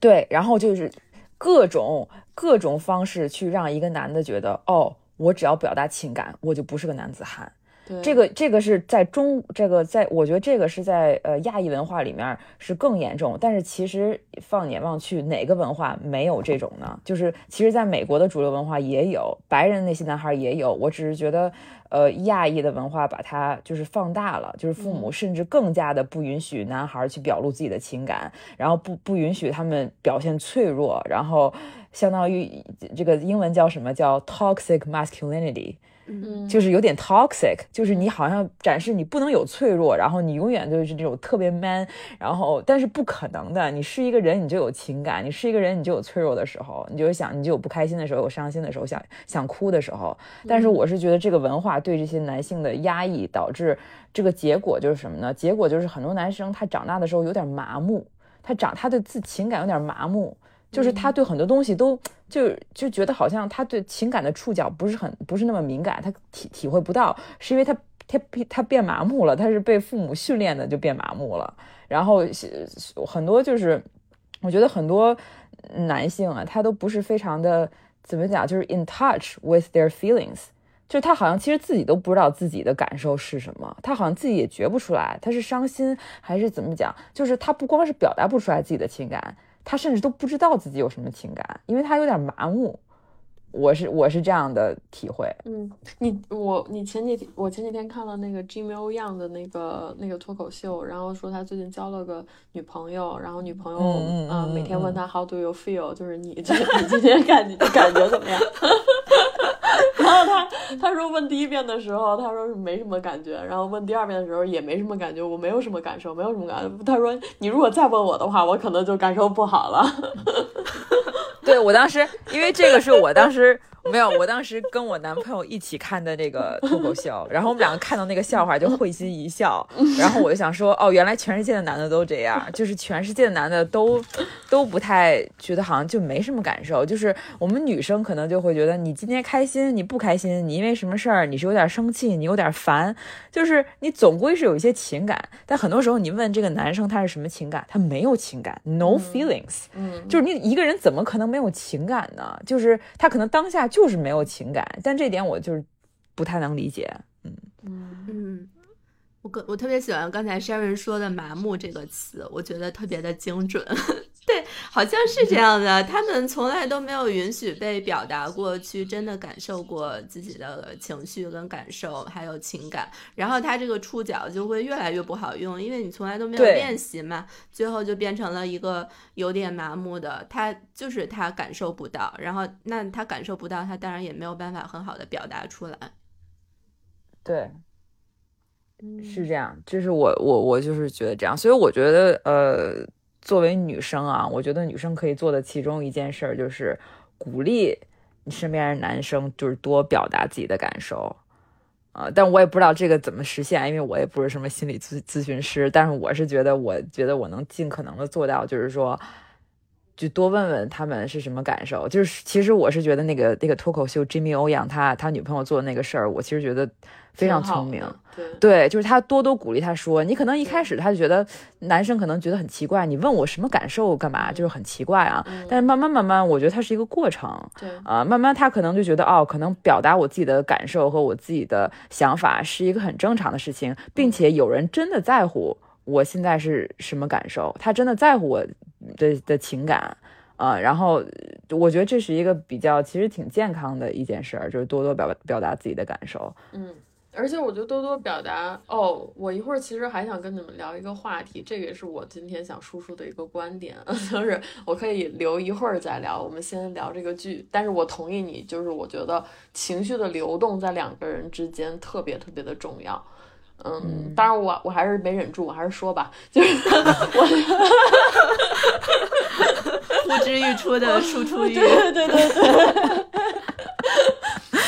对，然后就是各种各种方式去让一个男的觉得，哦，我只要表达情感，我就不是个男子汉。对，这个这个是在中这个在我觉得这个是在呃亚裔文化里面是更严重，但是其实放眼望去，哪个文化没有这种呢？就是其实在美国的主流文化也有，白人那些男孩也有，我只是觉得呃亚裔的文化把它就是放大了，就是父母甚至更加的不允许男孩去表露自己的情感，然后不不允许他们表现脆弱，然后相当于这个英文叫什么？叫 toxic masculinity。嗯就是有点 toxic，就是你好像展示你不能有脆弱，然后你永远就是这种特别 man，然后但是不可能的，你是一个人你就有情感，你是一个人你就有脆弱的时候，你就想你就有不开心的时候，有伤心的时候，想想哭的时候。但是我是觉得这个文化对这些男性的压抑，导致这个结果就是什么呢？结果就是很多男生他长大的时候有点麻木，他长他对自情感有点麻木。就是他对很多东西都就就觉得好像他对情感的触角不是很不是那么敏感，他体体会不到，是因为他他他变麻木了，他是被父母训练的就变麻木了。然后是很多就是我觉得很多男性啊，他都不是非常的怎么讲，就是 in touch with their feelings。就是他好像其实自己都不知道自己的感受是什么，他好像自己也觉不出来，他是伤心还是怎么讲？就是他不光是表达不出来自己的情感，他甚至都不知道自己有什么情感，因为他有点麻木。我是我是这样的体会，嗯，你我你前几天我前几天看了那个 Jimmy O Yang 的那个那个脱口秀，然后说他最近交了个女朋友，然后女朋友嗯每天问嗯他 How do you feel，就是你这 你今天感觉感觉怎么样？然后他他说问第一遍的时候，他说是没什么感觉，然后问第二遍的时候也没什么感觉，我没有什么感受，没有什么感觉。他说你如果再问我的话，我可能就感受不好了。对我当时，因为这个是我当时没有，我当时跟我男朋友一起看的那个脱口秀，然后我们两个看到那个笑话就会心一笑，然后我就想说，哦，原来全世界的男的都这样，就是全世界的男的都都不太觉得好像就没什么感受，就是我们女生可能就会觉得你今天开心，你不开心，你因为什么事儿你是有点生气，你有点烦，就是你总归是有一些情感，但很多时候你问这个男生他是什么情感，他没有情感，no feelings。嗯，就是你一个人怎么可能没有情感呢？就是他可能当下就是没有情感，但这点我就是不太能理解。嗯嗯，我我我特别喜欢刚才 Sharon 说的“麻木”这个词，我觉得特别的精准。对，好像是这样的。他们从来都没有允许被表达过去，真的感受过自己的情绪跟感受，还有情感。然后他这个触角就会越来越不好用，因为你从来都没有练习嘛，最后就变成了一个有点麻木的。他就是他感受不到，然后那他感受不到，他当然也没有办法很好的表达出来。对。是这样，就是我我我就是觉得这样，所以我觉得呃，作为女生啊，我觉得女生可以做的其中一件事儿就是鼓励你身边的男生，就是多表达自己的感受啊。但我也不知道这个怎么实现，因为我也不是什么心理咨咨询师，但是我是觉得，我觉得我能尽可能的做到，就是说。就多问问他们是什么感受。就是其实我是觉得那个那个脱口秀 Jimmy 欧阳他他女朋友做的那个事儿，我其实觉得非常聪明。对，就是他多多鼓励他说，你可能一开始他就觉得男生可能觉得很奇怪，你问我什么感受干嘛，就是很奇怪啊。但是慢慢慢慢，我觉得它是一个过程。对啊，慢慢他可能就觉得哦，可能表达我自己的感受和我自己的想法是一个很正常的事情，并且有人真的在乎。我现在是什么感受？他真的在乎我的的情感啊，然后我觉得这是一个比较其实挺健康的一件事儿，就是多多表表达自己的感受。嗯，而且我觉得多多表达哦，我一会儿其实还想跟你们聊一个话题，这个也是我今天想输出的一个观点，就是我可以留一会儿再聊，我们先聊这个剧。但是我同意你，就是我觉得情绪的流动在两个人之间特别特别的重要。嗯，当然我我还是没忍住，我还是说吧，就是 我呼之欲出的输出欲，对对对对。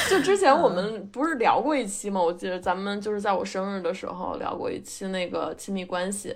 就之前我们不是聊过一期吗？我记得咱们就是在我生日的时候聊过一期那个亲密关系，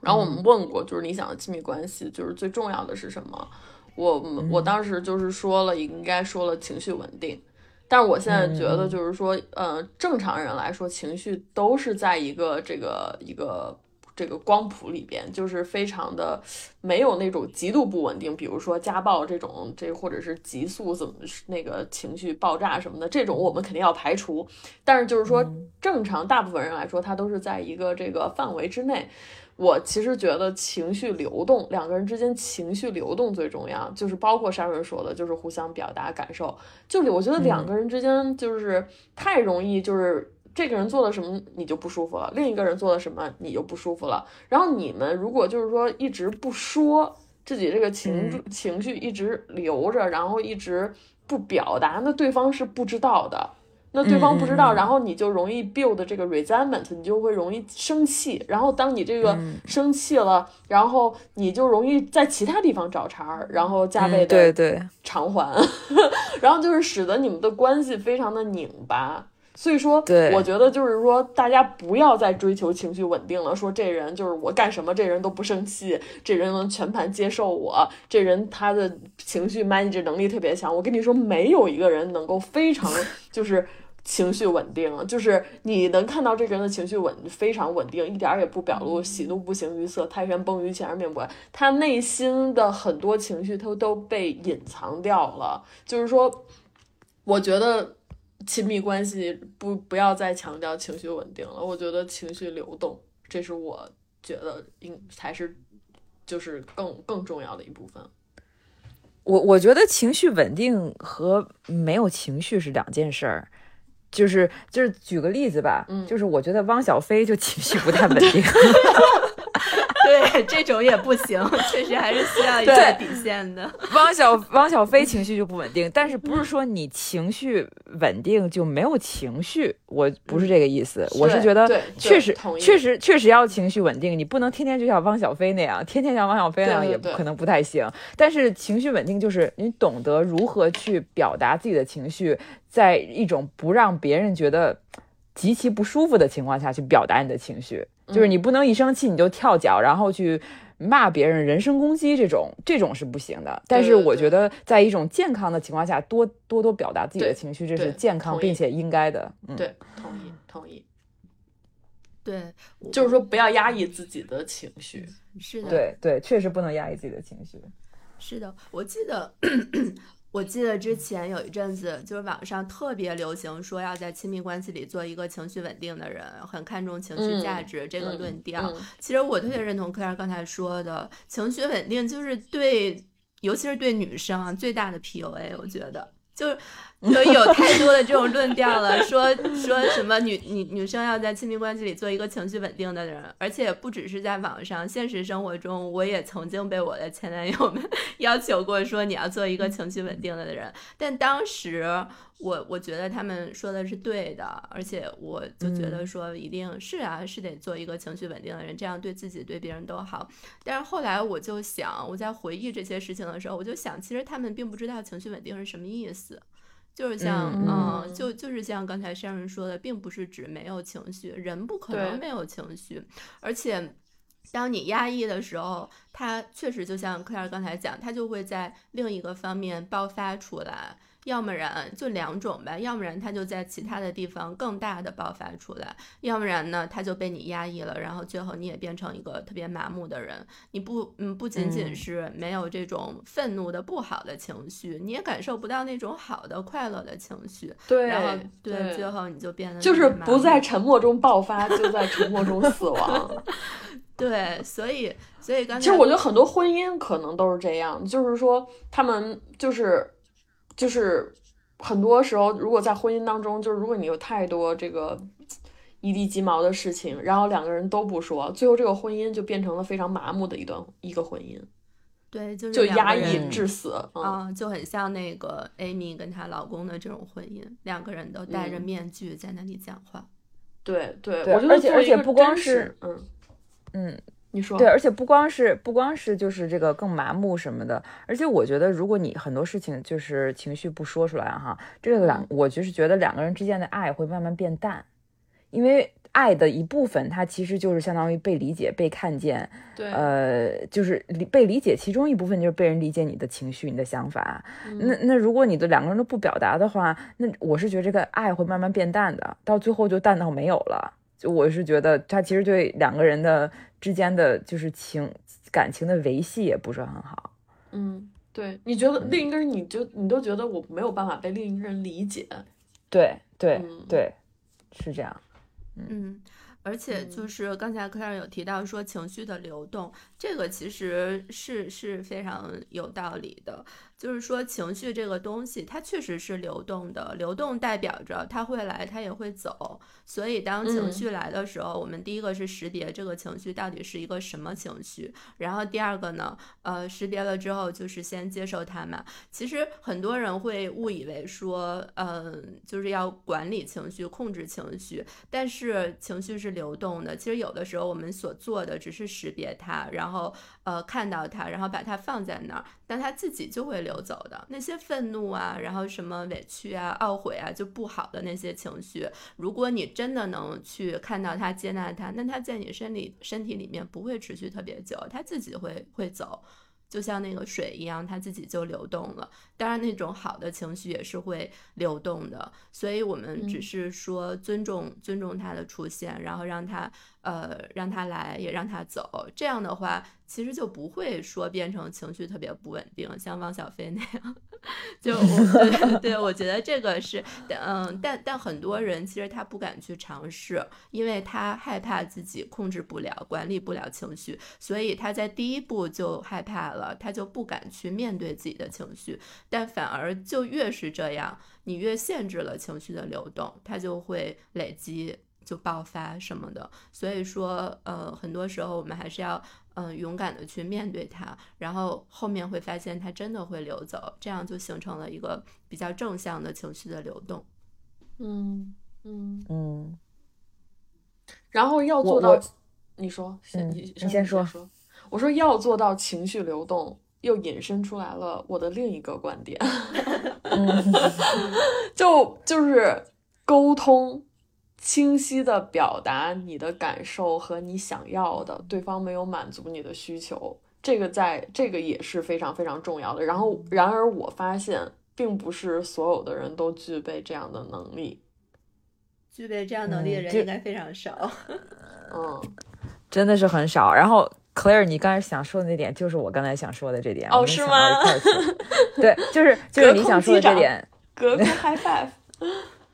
然后我们问过，就是你想的亲密关系就是最重要的是什么？我我当时就是说了，应该说了情绪稳定。但是我现在觉得，就是说，呃，正常人来说，情绪都是在一个这个一个这个光谱里边，就是非常的没有那种极度不稳定，比如说家暴这种，这或者是急速怎么那个情绪爆炸什么的，这种我们肯定要排除。但是就是说，正常大部分人来说，他都是在一个这个范围之内。我其实觉得情绪流动，两个人之间情绪流动最重要，就是包括沙润说的，就是互相表达感受。就我觉得两个人之间就是太容易，就是这个人做了什么你就不舒服了，另一个人做了什么你就不舒服了。然后你们如果就是说一直不说自己这个情情绪，一直留着，然后一直不表达，那对方是不知道的。那对方不知道，然后你就容易 build 这个 resentment，你就会容易生气。然后当你这个生气了，然后你就容易在其他地方找茬儿，然后加倍的偿还，然后就是使得你们的关系非常的拧巴。所以说，我觉得就是说，大家不要再追求情绪稳定了。说这人就是我干什么，这人都不生气，这人能全盘接受我，这人他的情绪 manage 能力特别强。我跟你说，没有一个人能够非常就是。情绪稳定，就是你能看到这个人的情绪稳非常稳定，一点儿也不表露，喜怒不形于色，泰山崩于前而面不改。他内心的很多情绪他都被隐藏掉了。就是说，我觉得亲密关系不不要再强调情绪稳定了。我觉得情绪流动，这是我觉得应才是就是更更重要的一部分。我我觉得情绪稳定和没有情绪是两件事儿。就是就是举个例子吧，就是我觉得汪小菲就情绪不太稳定。对，这种也不行，确实还是需要一个底线的。汪小汪小菲情绪就不稳定，但是不是说你情绪稳定就没有情绪？我不是这个意思，我是觉得确实确实确实要情绪稳定，你不能天天就像汪小菲那样，天天像汪小菲那样也可能不太行。但是情绪稳定就是你懂得如何去表达自己的情绪，在一种不让别人觉得极其不舒服的情况下去表达你的情绪。就是你不能一生气你就跳脚，然后去骂别人、人身攻击这种，这种是不行的。但是我觉得，在一种健康的情况下，多多多表达自己的情绪，这是健康并且应该的。嗯对，同意，同意。对，就是说不要压抑自己的情绪。是的，对对，确实不能压抑自己的情绪。是的，我记得。我记得之前有一阵子，就是网上特别流行说要在亲密关系里做一个情绪稳定的人，很看重情绪价值这个论调。其实我特别认同克莱尔刚才说的，情绪稳定就是对，尤其是对女生啊最大的 PUA，我觉得。就 就有太多的这种论调了，说说什么女女女生要在亲密关系里做一个情绪稳定的人，而且不只是在网上，现实生活中我也曾经被我的前男友们 要求过，说你要做一个情绪稳定的人，但当时我我觉得他们说的是对的，而且我就觉得说一定是啊，是得做一个情绪稳定的人，这样对自己对别人都好。但是后来我就想，我在回忆这些事情的时候，我就想，其实他们并不知道情绪稳定是什么意思。就是像，嗯，就就是像刚才山人说的，并不是指没有情绪，人不可能没有情绪，而且，当你压抑的时候，它确实就像克莱尔刚才讲，它就会在另一个方面爆发出来。要不然就两种吧，要不然他就在其他的地方更大的爆发出来，要不然呢他就被你压抑了，然后最后你也变成一个特别麻木的人。你不，嗯，不仅仅是没有这种愤怒的不好的情绪，你也感受不到那种好的快乐的情绪。对，然后对，最后你就变得就是不在沉默中爆发，就在沉默中死亡。对，所以所以刚才其实我觉得很多婚姻可能都是这样，就是说他们就是。就是很多时候，如果在婚姻当中，就是如果你有太多这个一地鸡毛的事情，然后两个人都不说，最后这个婚姻就变成了非常麻木的一段一个婚姻。对，就就压抑致死。嗯，就很像那个 Amy 跟她老公的这种婚姻，两个人都戴着面具在那里讲话。对对，我觉得而且而且不光是嗯嗯。你说对，而且不光是不光是就是这个更麻木什么的，而且我觉得如果你很多事情就是情绪不说出来哈，这个两我就是觉得两个人之间的爱会慢慢变淡，因为爱的一部分它其实就是相当于被理解、被看见，对，呃，就是理被理解，其中一部分就是被人理解你的情绪、你的想法。那那如果你的两个人都不表达的话，那我是觉得这个爱会慢慢变淡的，到最后就淡到没有了。就我是觉得他其实对两个人的。之间的就是情感情的维系也不是很好。嗯，对，你觉得另一个人，你就你都觉得我没有办法被另一个人理解。对对对，是这样。嗯，而且就是刚才克莱尔有提到说情绪的流动，这个其实是是非常有道理的。就是说，情绪这个东西，它确实是流动的。流动代表着它会来，它也会走。所以，当情绪来的时候，我们第一个是识别这个情绪到底是一个什么情绪。然后，第二个呢，呃，识别了之后，就是先接受它嘛。其实很多人会误以为说，嗯，就是要管理情绪、控制情绪。但是，情绪是流动的。其实有的时候，我们所做的只是识别它，然后呃看到它，然后把它放在那儿，但它自己就会。流走的那些愤怒啊，然后什么委屈啊、懊悔啊，就不好的那些情绪，如果你真的能去看到它、接纳它，那它在你身体身体里面不会持续特别久，它自己会会走。就像那个水一样，它自己就流动了。当然，那种好的情绪也是会流动的。所以，我们只是说尊重尊重它的出现，然后让它呃让它来，也让它走。这样的话，其实就不会说变成情绪特别不稳定，像汪小菲那样。就 对对，我觉得这个是，嗯，但但很多人其实他不敢去尝试，因为他害怕自己控制不了、管理不了情绪，所以他在第一步就害怕了，他就不敢去面对自己的情绪。但反而就越是这样，你越限制了情绪的流动，它就会累积、就爆发什么的。所以说，呃，很多时候我们还是要。嗯，勇敢的去面对它，然后后面会发现它真的会流走，这样就形成了一个比较正向的情绪的流动。嗯嗯嗯。然后要做到，你说，你你先说。我说要做到情绪流动，又引申出来了我的另一个观点，就就是沟通。清晰的表达你的感受和你想要的，对方没有满足你的需求，这个在这个也是非常非常重要的。然后，然而我发现，并不是所有的人都具备这样的能力。具备这样能力的人应该非常少。嗯，真的是很少。然后，Claire，你刚才想说的那点，就是我刚才想说的这点。哦，是吗？对，就是就是你想说的这点。隔空 high five。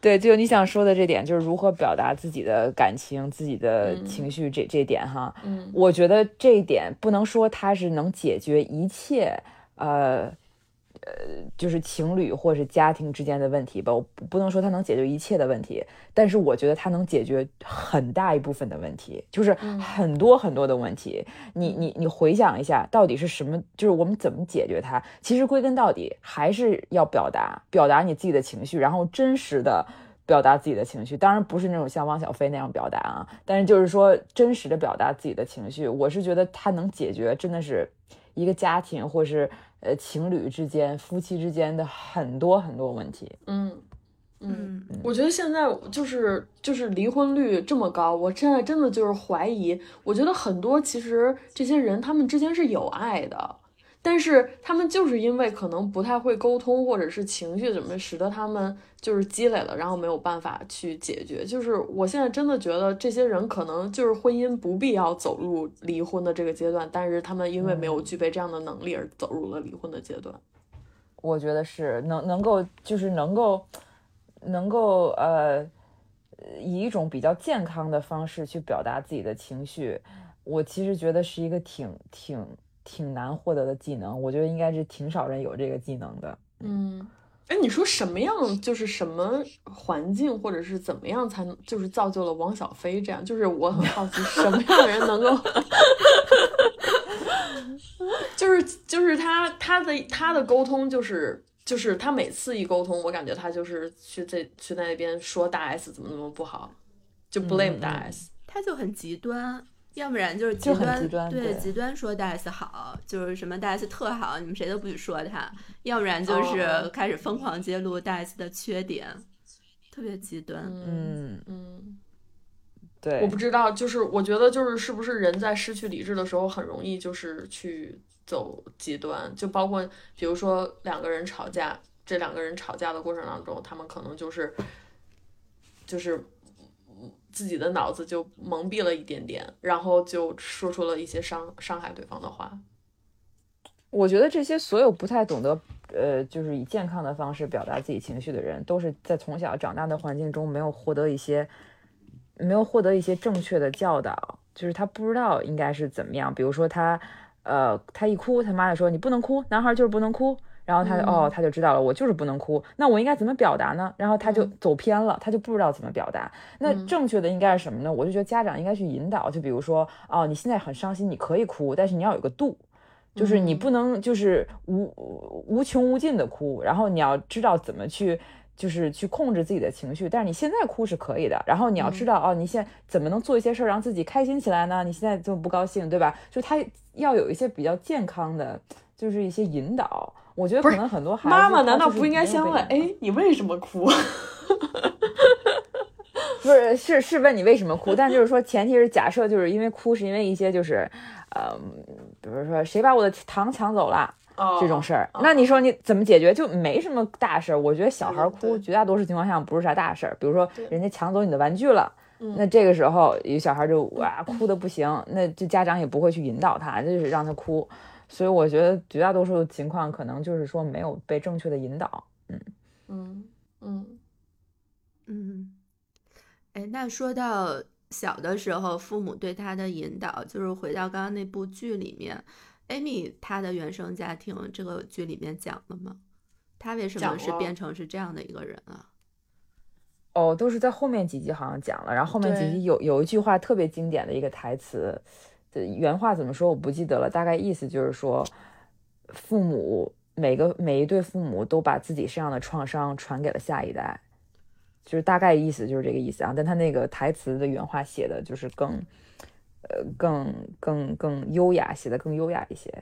对，就你想说的这点，就是如何表达自己的感情、自己的情绪这这点哈。嗯，我觉得这一点不能说它是能解决一切，呃。呃，就是情侣或是家庭之间的问题吧，我不能说它能解决一切的问题，但是我觉得它能解决很大一部分的问题，就是很多很多的问题。你你你回想一下，到底是什么？就是我们怎么解决它？其实归根到底还是要表达，表达你自己的情绪，然后真实的表达自己的情绪。当然不是那种像汪小菲那样表达啊，但是就是说真实的表达自己的情绪，我是觉得它能解决，真的是一个家庭或是。呃，情侣之间、夫妻之间的很多很多问题，嗯嗯，我觉得现在就是就是离婚率这么高，我现在真的就是怀疑，我觉得很多其实这些人他们之间是有爱的。但是他们就是因为可能不太会沟通，或者是情绪怎么使得他们就是积累了，然后没有办法去解决。就是我现在真的觉得这些人可能就是婚姻不必要走入离婚的这个阶段，但是他们因为没有具备这样的能力而走入了离婚的阶段。我觉得是能能够就是能够能够呃以一种比较健康的方式去表达自己的情绪，我其实觉得是一个挺挺。挺难获得的技能，我觉得应该是挺少人有这个技能的。嗯，哎，你说什么样就是什么环境，或者是怎么样才能就是造就了王小飞这样？就是我很好奇，什么样的人能够，就是就是他他的他的沟通就是就是他每次一沟通，我感觉他就是去这去在那边说大 S 怎么怎么不好，就 blame 大 S，他就很极端。要不然就是极端，对极端说大 S 好，就是什么大 S 特好，你们谁都不许说他。要不然就是开始疯狂揭露大 S 的缺点，特别极端。嗯嗯，对，我不知道，就是我觉得就是是不是人在失去理智的时候很容易就是去走极端，就包括比如说两个人吵架，这两个人吵架的过程当中，他们可能就是就是。自己的脑子就蒙蔽了一点点，然后就说出了一些伤伤害对方的话。我觉得这些所有不太懂得，呃，就是以健康的方式表达自己情绪的人，都是在从小长大的环境中没有获得一些，没有获得一些正确的教导，就是他不知道应该是怎么样。比如说他，呃，他一哭，他妈就说你不能哭，男孩就是不能哭。然后他就哦，他就知道了，我就是不能哭，那我应该怎么表达呢？然后他就走偏了，他就不知道怎么表达。那正确的应该是什么呢？我就觉得家长应该去引导，就比如说哦，你现在很伤心，你可以哭，但是你要有个度，就是你不能就是无无穷无尽的哭，然后你要知道怎么去就是去控制自己的情绪。但是你现在哭是可以的，然后你要知道哦，你现在怎么能做一些事儿让自己开心起来呢？你现在这么不高兴，对吧？就他要有一些比较健康的，就是一些引导。我觉得可能很多孩子，妈妈难道不应该先问？哎，你为什么哭？不是，是是问你为什么哭，但就是说，前提是假设就是因为哭，是因为一些就是，呃，比如说谁把我的糖抢走了这种事儿，那你说你怎么解决？就没什么大事儿。我觉得小孩哭，绝大多数情况下不是啥大事儿。比如说人家抢走你的玩具了，那这个时候有小孩就哇哭的不行，那这家长也不会去引导他，就是让他哭。所以我觉得绝大多数情况可能就是说没有被正确的引导，嗯嗯嗯嗯，哎，那说到小的时候父母对他的引导，就是回到刚刚那部剧里面，Amy 她的原生家庭这个剧里面讲了吗？他为什么是变成是这样的一个人啊？哦，都是在后面几集好像讲了，然后后面几集有有一句话特别经典的一个台词。原话怎么说我不记得了，大概意思就是说，父母每个每一对父母都把自己身上的创伤传给了下一代，就是大概意思就是这个意思啊。但他那个台词的原话写的就是更，呃，更更更优雅，写的更优雅一些。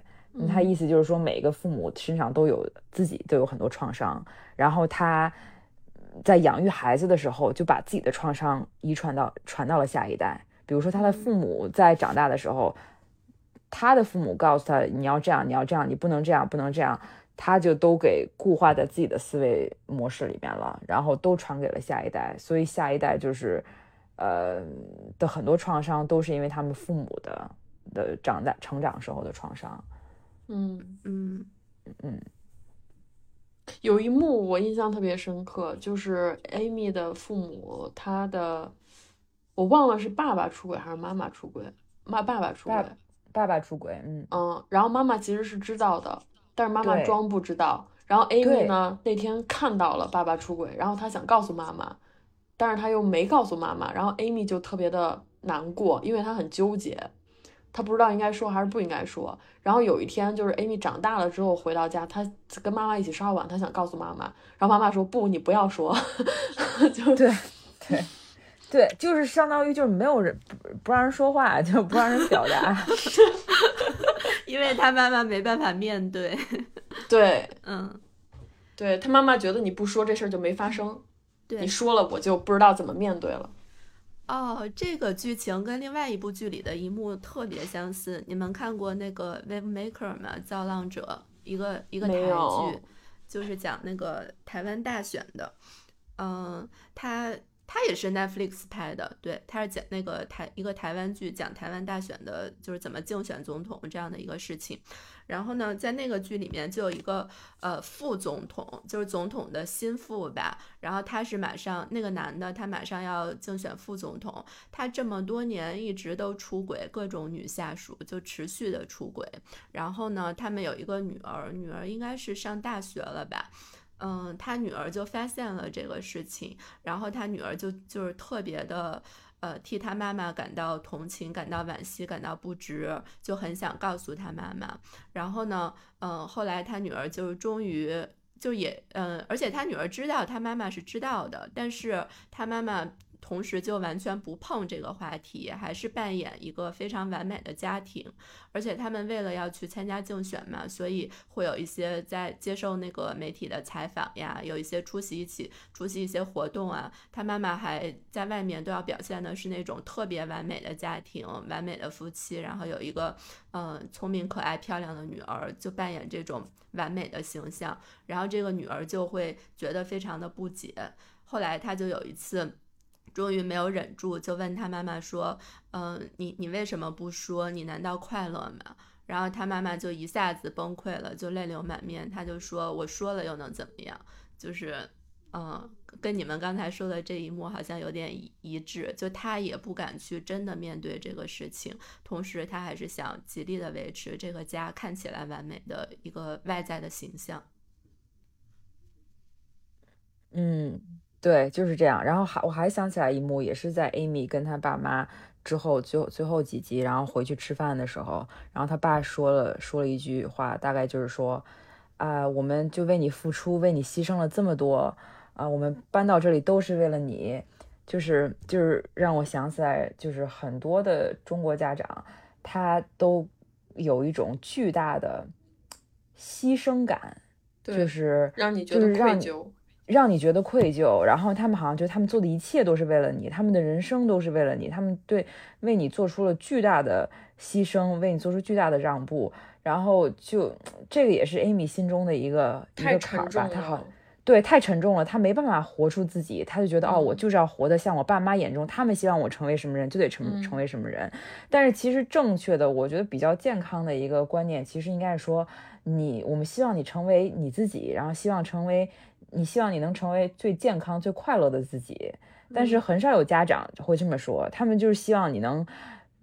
他意思就是说，每个父母身上都有自己都有很多创伤，然后他在养育孩子的时候就把自己的创伤遗传到传到了下一代。比如说，他的父母在长大的时候，他的父母告诉他：“你要这样，你要这样，你不能这样，不能这样。”他就都给固化在自己的思维模式里面了，然后都传给了下一代。所以下一代就是，呃，的很多创伤都是因为他们父母的的长大成长时候的创伤。嗯嗯嗯有一幕我印象特别深刻，就是 Amy 的父母，他的我忘了是爸爸出轨还是妈妈出轨，妈爸爸出轨，爸爸爸出轨，嗯嗯，然后妈妈其实是知道的，但是妈妈装不知道。然后 Amy 呢那天看到了爸爸出轨，然后她想告诉妈妈，但是她又没告诉妈妈，然后 Amy 就特别的难过，因为她很纠结，她不知道应该说还是不应该说。然后有一天就是 Amy 长大了之后回到家，她跟妈妈一起刷碗，她想告诉妈妈，然后妈妈说不，你不要说，就对对对，就是相当于就是没有人不不让人说话，就不让人表达。因为他妈妈没办法面对，对 嗯，对，他妈妈觉得你不说这事儿就没发生，对你，说了我就不知道怎么面对了。哦，这个剧情跟另外一部剧里的一幕特别相似。你们看过那个《Wave Maker》吗？造浪者，一个一个台剧，就是讲那个台湾大选的。嗯，它它也是 Netflix 拍的，对，它是讲那个台一个台湾剧，讲台湾大选的，就是怎么竞选总统这样的一个事情。然后呢，在那个剧里面就有一个呃副总统，就是总统的心腹吧。然后他是马上那个男的，他马上要竞选副总统。他这么多年一直都出轨各种女下属，就持续的出轨。然后呢，他们有一个女儿，女儿应该是上大学了吧。嗯，他女儿就发现了这个事情，然后他女儿就就是特别的，呃，替他妈妈感到同情，感到惋惜，感到不值，就很想告诉他妈妈。然后呢，嗯，后来他女儿就终于就也，嗯，而且他女儿知道他妈妈是知道的，但是他妈妈。同时就完全不碰这个话题，还是扮演一个非常完美的家庭。而且他们为了要去参加竞选嘛，所以会有一些在接受那个媒体的采访呀，有一些出席一起出席一些活动啊。他妈妈还在外面都要表现的是那种特别完美的家庭、完美的夫妻，然后有一个嗯、聪明、可爱、漂亮的女儿，就扮演这种完美的形象。然后这个女儿就会觉得非常的不解。后来她就有一次。终于没有忍住，就问他妈妈说：“嗯、你你为什么不说？你难道快乐吗？”然后他妈妈就一下子崩溃了，就泪流满面。他就说：“我说了又能怎么样？就是，嗯，跟你们刚才说的这一幕好像有点一一致。就他也不敢去真的面对这个事情，同时他还是想极力的维持这个家看起来完美的一个外在的形象。嗯，对，就是这样。然后还我还想起来一幕，也是在 Amy 跟她爸妈之后最后最后几集，然后回去吃饭的时候，然后他爸说了说了一句话，大概就是说，啊、我们就为你付出，为你牺牲了这么多，啊、我们搬到这里都是为了你，就是就是让我想起来，就是很多的中国家长，他都有一种巨大的牺牲感，就是让你觉得就是让你愧疚。让你觉得愧疚，然后他们好像觉得他们做的一切都是为了你，他们的人生都是为了你，他们对为你做出了巨大的牺牲，为你做出巨大的让步，然后就这个也是 Amy 心中的一个一个坎儿吧，他好，对太沉重了，他没办法活出自己，他就觉得、哦，我嗯。就是要活得像我爸妈眼中他们希望我成为什么人，就得成、嗯。成为什么人。但是其实正确的，我觉得比较健康的一个观念，其实应该是说，你我们希望你成为你自己，然后希望成为你希望你能成为最健康、最快乐的自己。但是嗯很少有家长会这么说，他们就是希望你能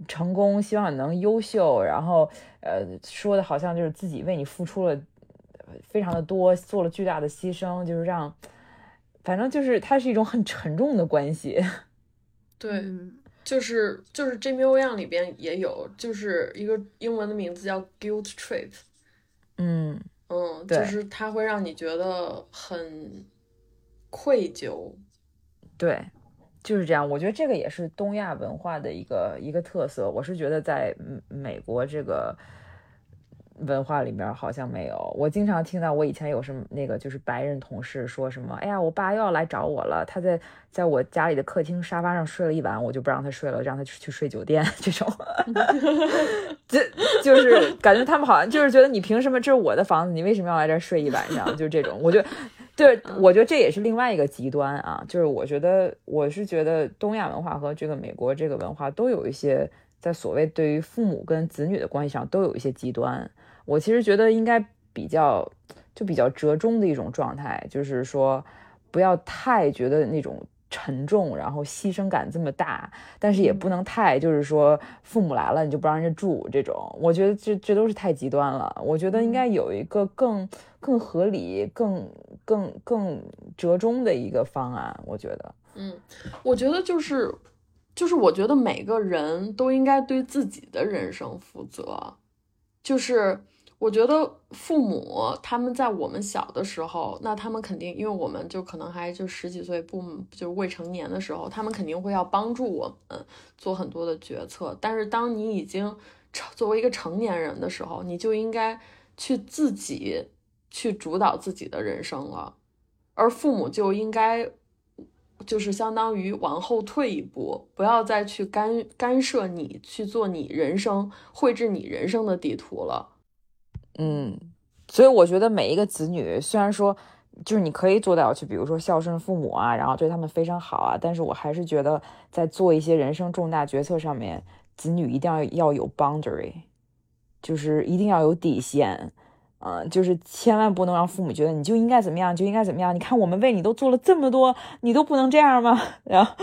成功，希望你能优秀，然后呃说的好像就是自己为你付出了呃非常的多，做了巨大的牺牲，就是让，反正就是它是一种很沉重的关系。对，嗯就是就是 Jamie O Yang 里边也有，就是一个英文的名字叫 guilt trip，嗯，嗯，就是它会让你觉得很愧疚，对，就是这样。我觉得这个也是东亚文化的一个一个特色。我是觉得在嗯美国这个文化里面好像没有。我经常听到我以前有什么那个就是白人同事说什么，哎呀，我爸又要来找我了，他在在我家里的客厅沙发上睡了一晚，我就不让他睡了，让他去去睡酒店 这种。这就是感觉他们好像就是觉得你凭什么这是我的房子，你为什么要来这儿睡一晚上？就是这种，我觉得。对，我觉得这也是另外一个极端啊，就是我觉得我是觉得东亚文化和这个美国这个文化都有一些在所谓对于父母跟子女的关系上都有一些极端。我其实觉得应该比较就比较折中的一种状态，就是说不要太觉得那种。沉重，然后牺牲感这么大，但是也不能太，就是说父母来了你就不让人家住这种，我觉得这这都是太极端了。我觉得应该有一个更更合理、更更更折中的一个方案。我觉得，嗯，我觉得就是就是我觉得每个人都应该对自己的人生负责，就是。我觉得父母他们在我们小的时候，那他们肯定，因为我们就可能还就十几岁，不就未成年的时候，他们肯定会要帮助我们做很多的决策。但是当你已经成作为一个成年人的时候，你就应该去自己去主导自己的人生了，而父母就应该就是相当于往后退一步，不要再去干干涉你去做你人生绘制你人生的地图了。嗯，所以我觉得每一个子女，虽然说就是你可以做到去，比如说孝顺父母啊，然后对他们非常好啊，但是我还是觉得在做一些人生重大决策上面，子女一定要要有 boundary，就是一定要有底线，嗯，就是千万不能让父母觉得你就应该怎么样，就应该怎么样。你看我们为你都做了这么多，你都不能这样吗？然后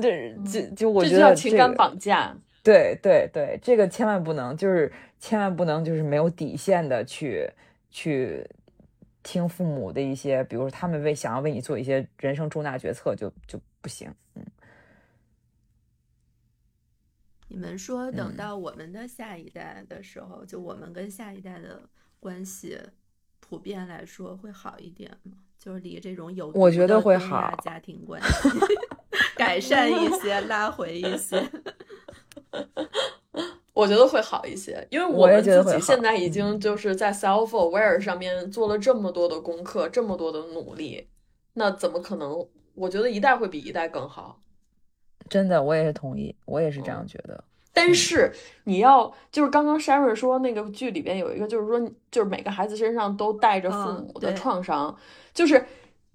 这这就我觉得这叫情感绑架。对对对，这个千万不能，就是千万不能，就是没有底线的去去听父母的一些，比如说他们为想要为你做一些人生重大决策，就就不行。嗯，你们说等到我们的下一代的时候，就我们跟下一代的关系，普遍来说会好一点吗？就是离这种有我觉得会好家庭关系 改善一些，拉回一些。我觉得会好一些，因为我们自己现在已经就是在 self aware 上面做了这么多的功课，这么多的努力，那怎么可能？我觉得一代会比一代更好。真的，我也是同意，我也是这样觉得。但是你要就是刚刚 Sherry 说那个剧里边有一个，就是说就是每个孩子身上都带着父母的创伤，就是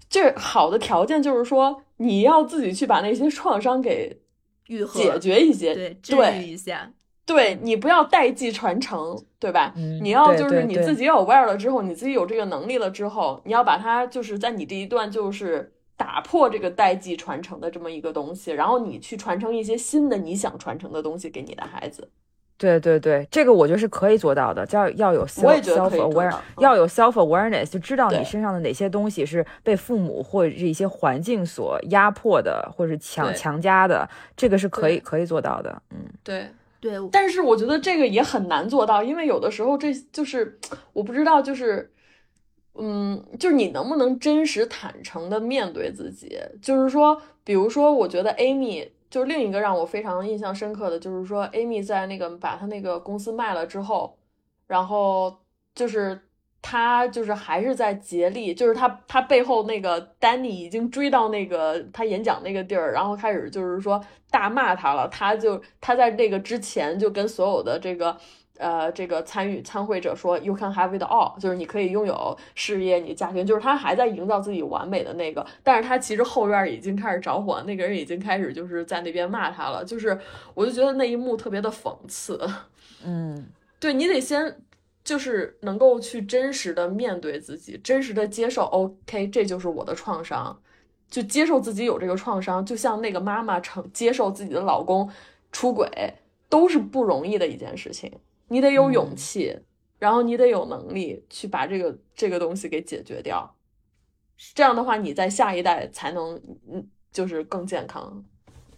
这好的条件就是说你要自己去把那些创伤给。解决一些，对，治愈一下，对你不要代际传承，对吧？你要就是你自己有 aware 了之后，你自己有这个能力了之后，你要把它就是在你这一段就是打破这个代际传承的这么一个东西，然后你去传承一些新的你想传承的东西给你的孩子。对对对，这个我觉得是可以做到的，叫要有 self aware，要有 self awareness，就知道你身上的哪些东西是被父母或者是一些环境所压迫的，或者是强强加的，这个是可以可以做到的。嗯，对。对，但是我觉得这个也很难做到，因为有的时候这就是我不知道，就是嗯，就是你能不能真实坦诚的面对自己，就是说，比如说，我觉得 Amy。就是另一个让我非常印象深刻的就是说，Amy 在那个把他那个公司卖了之后，然后就是他就是还是在竭力，就是他他背后那个 Danny 已经追到那个他演讲那个地儿，然后开始就是说大骂他了。他就他在那个之前就跟所有的这个。呃，这个参与参会者说，You can have it all，就是你可以拥有事业、你家庭，就是他还在营造自己完美的那个，但是他其实后院已经开始着火，那个人已经开始就是在那边骂他了，就是我就觉得那一幕特别的讽刺。嗯，对你得先就是能够去真实的面对自己，真实的接受，OK，这就是我的创伤，就接受自己有这个创伤，就像那个妈妈承接受自己的老公出轨，都是不容易的一件事情。你得有勇气，然后你得有能力去把这个这个东西给解决掉，这样的话，你在下一代才能嗯，就是更健康。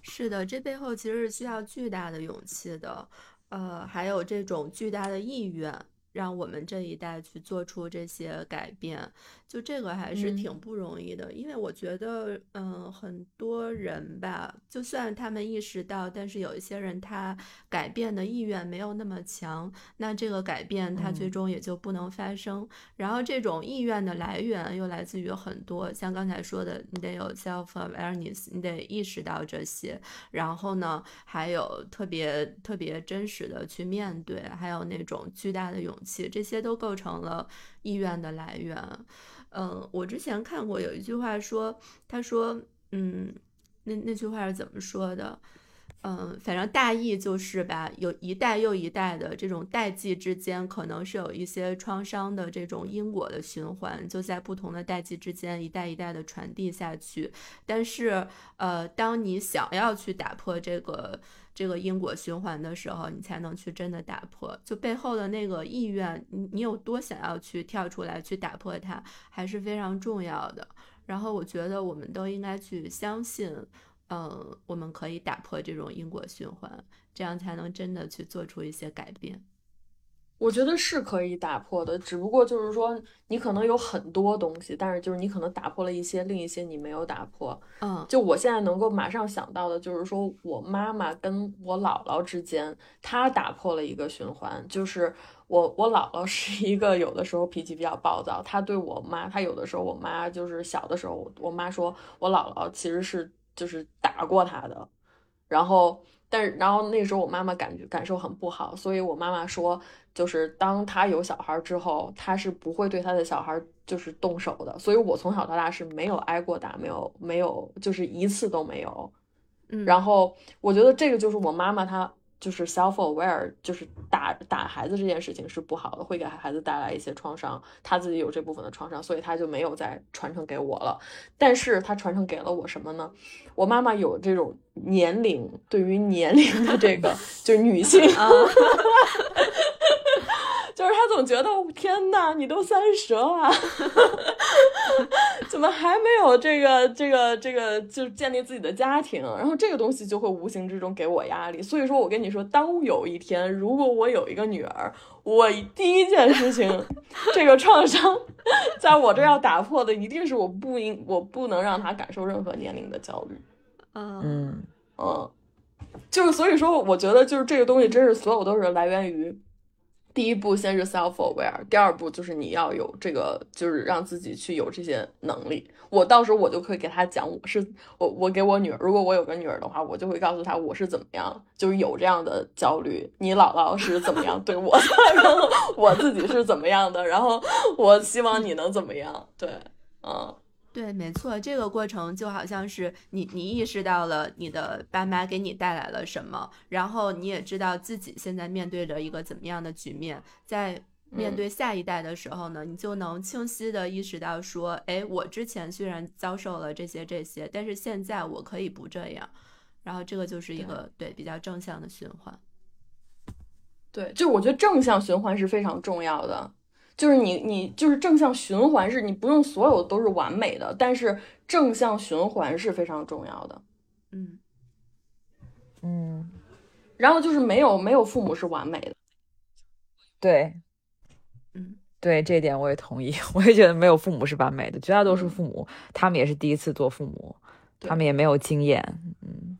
是的，这背后其实是需要巨大的勇气的，呃，还有这种巨大的意愿。让我们这一代去做出这些改变，就这个还是挺不容易的。因为我觉得，嗯，很多人吧，就算他们意识到，但是有一些人他改变的意愿没有那么强，那这个改变他最终也就不能发生。然后这种意愿的来源又来自于很多，像刚才说的，你得有 self awareness，你得意识到这些。然后呢，还有特别特别真实的去面对，还有那种巨大的勇气。这些都构成了意愿的来源。嗯，我之前看过有一句话说，他说，嗯，那那句话是怎么说的？嗯，反正大意就是吧，有一代又一代的这种代际之间，可能是有一些创伤的这种因果的循环，就在不同的代际之间一代一代的传递下去。但是，呃，当你想要去打破这个这个因果循环的时候，你才能去真的打破。就背后的那个意愿，你你有多想要去跳出来去打破它，还是非常重要的。然后，我觉得我们都应该去相信。嗯，我们可以打破这种因果循环，这样才能真的去做出一些改变。我觉得是可以打破的，只不过就是说，你可能有很多东西，但是就是你可能打破了一些，另一些你没有打破。嗯，就我现在能够马上想到的，就是说我妈妈跟我姥姥之间，她打破了一个循环，就是我我姥姥是一个有的时候脾气比较暴躁，她对我妈，她有的时候我妈就是小的时候，我妈说我姥姥其实是。就是打过他的，然后，但是，然后那时候我妈妈感觉感受很不好，所以我妈妈说，就是当他有小孩之后，他是不会对他的小孩就是动手的，所以我从小到大是没有挨过打，没有没有，就是一次都没有。嗯，然后我觉得这个就是我妈妈她。就是 self aware，就是打打孩子这件事情是不好的，会给孩子带来一些创伤。他自己有这部分的创伤，所以他就没有再传承给我了。但是他传承给了我什么呢？我妈妈有这种年龄，对于年龄的这个，就是女性。就是他总觉得天呐，你都三十了，怎么还没有这个这个这个，就是建立自己的家庭？然后这个东西就会无形之中给我压力。所以说我跟你说，当有一天如果我有一个女儿，我第一件事情，这个创伤在我这要打破的，一定是我不应我不能让她感受任何年龄的焦虑。嗯嗯，就是所以说，我觉得就是这个东西，真是所有都是来源于。第一步先是 self aware，第二步就是你要有这个，就是让自己去有这些能力。我到时候我就可以给他讲，我是我我给我女儿，如果我有个女儿的话，我就会告诉她我是怎么样，就是有这样的焦虑。你姥姥是怎么样对我的，然后我自己是怎么样的，然后我希望你能怎么样？对，嗯。对，没错，这个过程就好像是你，你意识到了你的爸妈给你带来了什么，然后你也知道自己现在面对着一个怎么样的局面，在面对下一代的时候呢，你就能清晰的意识到说，哎，我之前虽然遭受了这些这些，但是现在我可以不这样，然后这个就是一个对比较正向的循环。对，就我觉得正向循环是非常重要的。就是你，你就是正向循环，是你不用所有都是完美的，但是正向循环是非常重要的。嗯嗯，然后就是没有没有父母是完美的。对，嗯，对，这点我也同意。我也觉得没有父母是完美的，绝大多数父母他们也是第一次做父母，他们也没有经验。嗯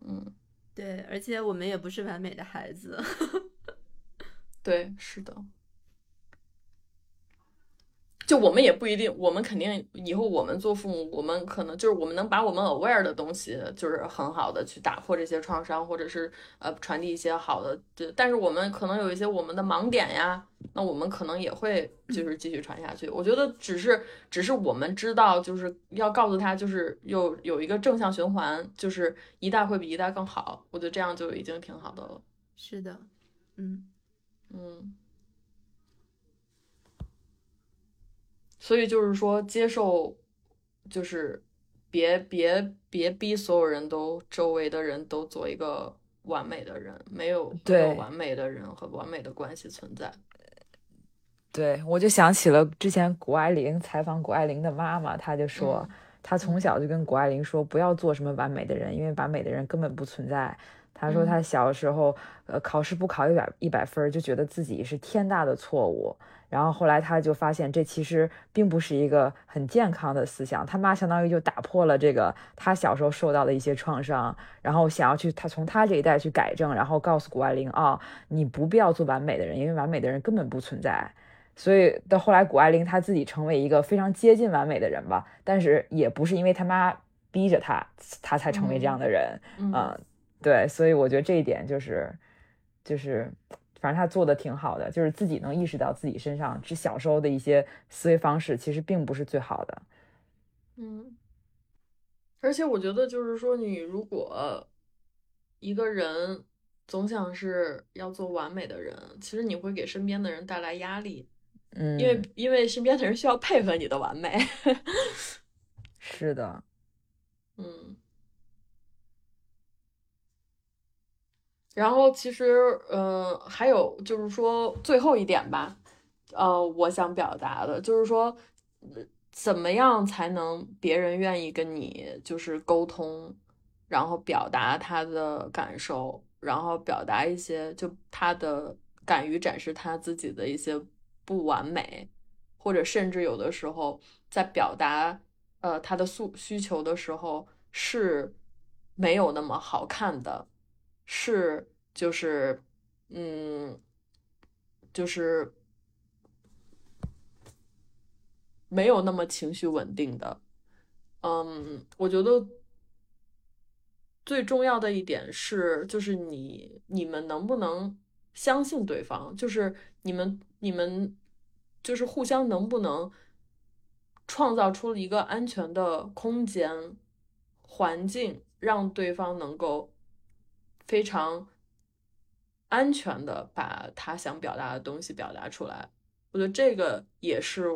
嗯，对，而且我们也不是完美的孩子。对，是的。就我们也不一定，我们肯定以后我们做父母，我们可能就是我们能把我们 aware 的东西，就是很好的去打破这些创伤，或者是呃传递一些好的。对，但是我们可能有一些我们的盲点呀，那我们可能也会就是继续传下去。我觉得只是只是我们知道，就是要告诉他，就是有有一个正向循环，就是一代会比一代更好。我觉得这样就已经挺好的了。是的，嗯嗯。所以就是说，接受，就是别别别逼所有人都周围的人都做一个完美的人，没有没有完美的人和完美的关系存在。对，我就想起了之前谷爱凌采访谷爱凌的妈妈，她就说，她从小就跟谷爱凌说，不要做什么完美的人，因为完美的人根本不存在。她说他小时候，呃，考试不考一百一百分，就觉得自己是天大的错误。然后后来他就发现，这其实并不是一个很健康的思想。他妈相当于就打破了这个他小时候受到的一些创伤，然后想要去他从他这一代去改正，然后告诉谷爱凌啊，你不必要做完美的人，因为完美的人根本不存在。所以到后来，谷爱凌她自己成为一个非常接近完美的人吧，但是也不是因为他妈逼着他，他才成为这样的人。嗯，对，所以我觉得这一点就是，就是。反正他做的挺好的，就是自己能意识到自己身上是小时候的一些思维方式，其实并不是最好的。嗯，而且我觉得就是说，你如果一个人总想是要做完美的人，其实你会给身边的人带来压力，嗯，因为因为身边的人需要配合你的完美。是的，嗯。然后其实，呃，还有就是说最后一点吧，呃，我想表达的就是说，怎么样才能别人愿意跟你就是沟通，然后表达他的感受，然后表达一些就他的敢于展示他自己的一些不完美，或者甚至有的时候在表达呃他的诉需求的时候是没有那么好看的。是，就是，嗯，就是没有那么情绪稳定的。嗯，我觉得最重要的一点是，就是你你们能不能相信对方？就是你们你们就是互相能不能创造出一个安全的空间环境，让对方能够。非常安全的把他想表达的东西表达出来，我觉得这个也是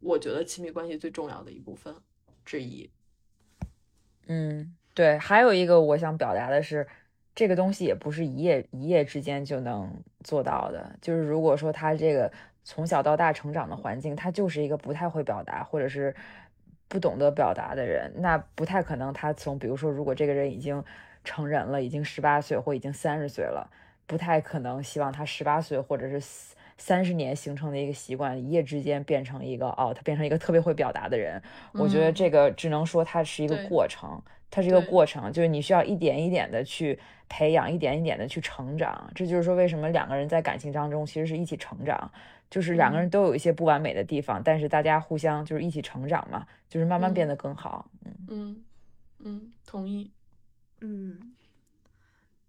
我觉得亲密关系最重要的一部分之一。嗯，对，还有一个我想表达的是，这个东西也不是一夜一夜之间就能做到的。就是如果说他这个从小到大成长的环境，他就是一个不太会表达或者是不懂得表达的人，那不太可能他从比如说，如果这个人已经。成人了，已经十八岁或已经三十岁了，不太可能希望他十八岁或者是三十年形成的一个习惯，一夜之间变成一个哦，他变成一个特别会表达的人。我觉得这个只能说它是一个过程，它是一个过程，就是你需要一点一点的去培养，一点一点的去成长。这就是说，为什么两个人在感情当中其实是一起成长，就是两个人都有一些不完美的地方，但是大家互相就是一起成长嘛，就是慢慢变得更好。嗯嗯嗯，同意。嗯，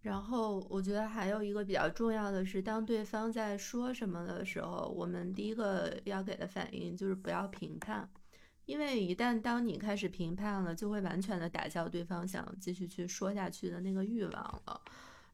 然后我觉得还有一个比较重要的是，当对方在说什么的时候，我们第一个要给的反应就是不要评判，因为一旦当你开始评判了，就会完全的打消对方想继续去说下去的那个欲望了，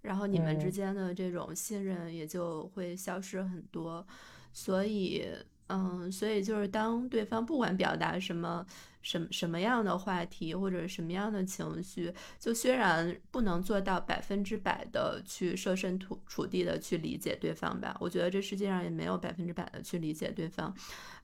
然后你们之间的这种信任也就会消失很多，所以，嗯，所以就是当对方不管表达什么。什什么样的话题或者什么样的情绪，就虽然不能做到百分之百的去设身处处地的去理解对方吧，我觉得这世界上也没有百分之百的去理解对方，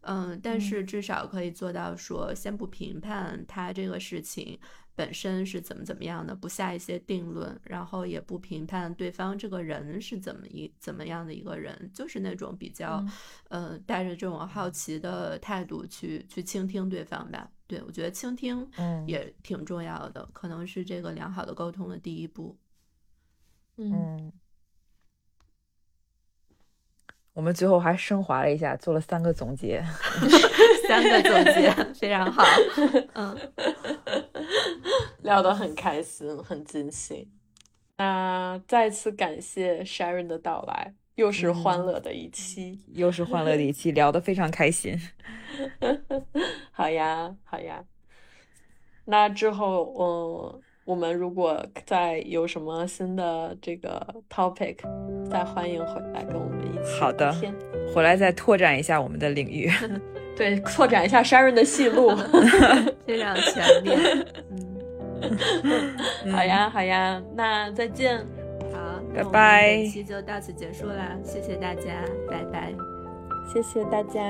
嗯，但是至少可以做到说先不评判他这个事情。本身是怎么怎么样的，不下一些定论，然后也不评判对方这个人是怎么一怎么样的一个人，就是那种比较，呃，带着这种好奇的态度去去倾听对方吧。对我觉得倾听也挺重要的，可能是这个良好的沟通的第一步。嗯。我们最后还升华了一下，做了三个总结，三个总结非常好，嗯，聊得很开心，很尽兴。那再次感谢 Sharon 的到来，又是欢乐的一期，又是欢乐的一期，聊得非常开心。好呀，好呀。那之后，嗯。我们如果再有什么新的这个 topic，再欢迎回来跟我们一起。好的，回来再拓展一下我们的领域。对，拓展一下 Sharon 的戏路，非常全面。嗯，好呀，好呀，那再见。好，拜拜。本期就到此结束啦，谢谢大家，拜拜。谢谢大家。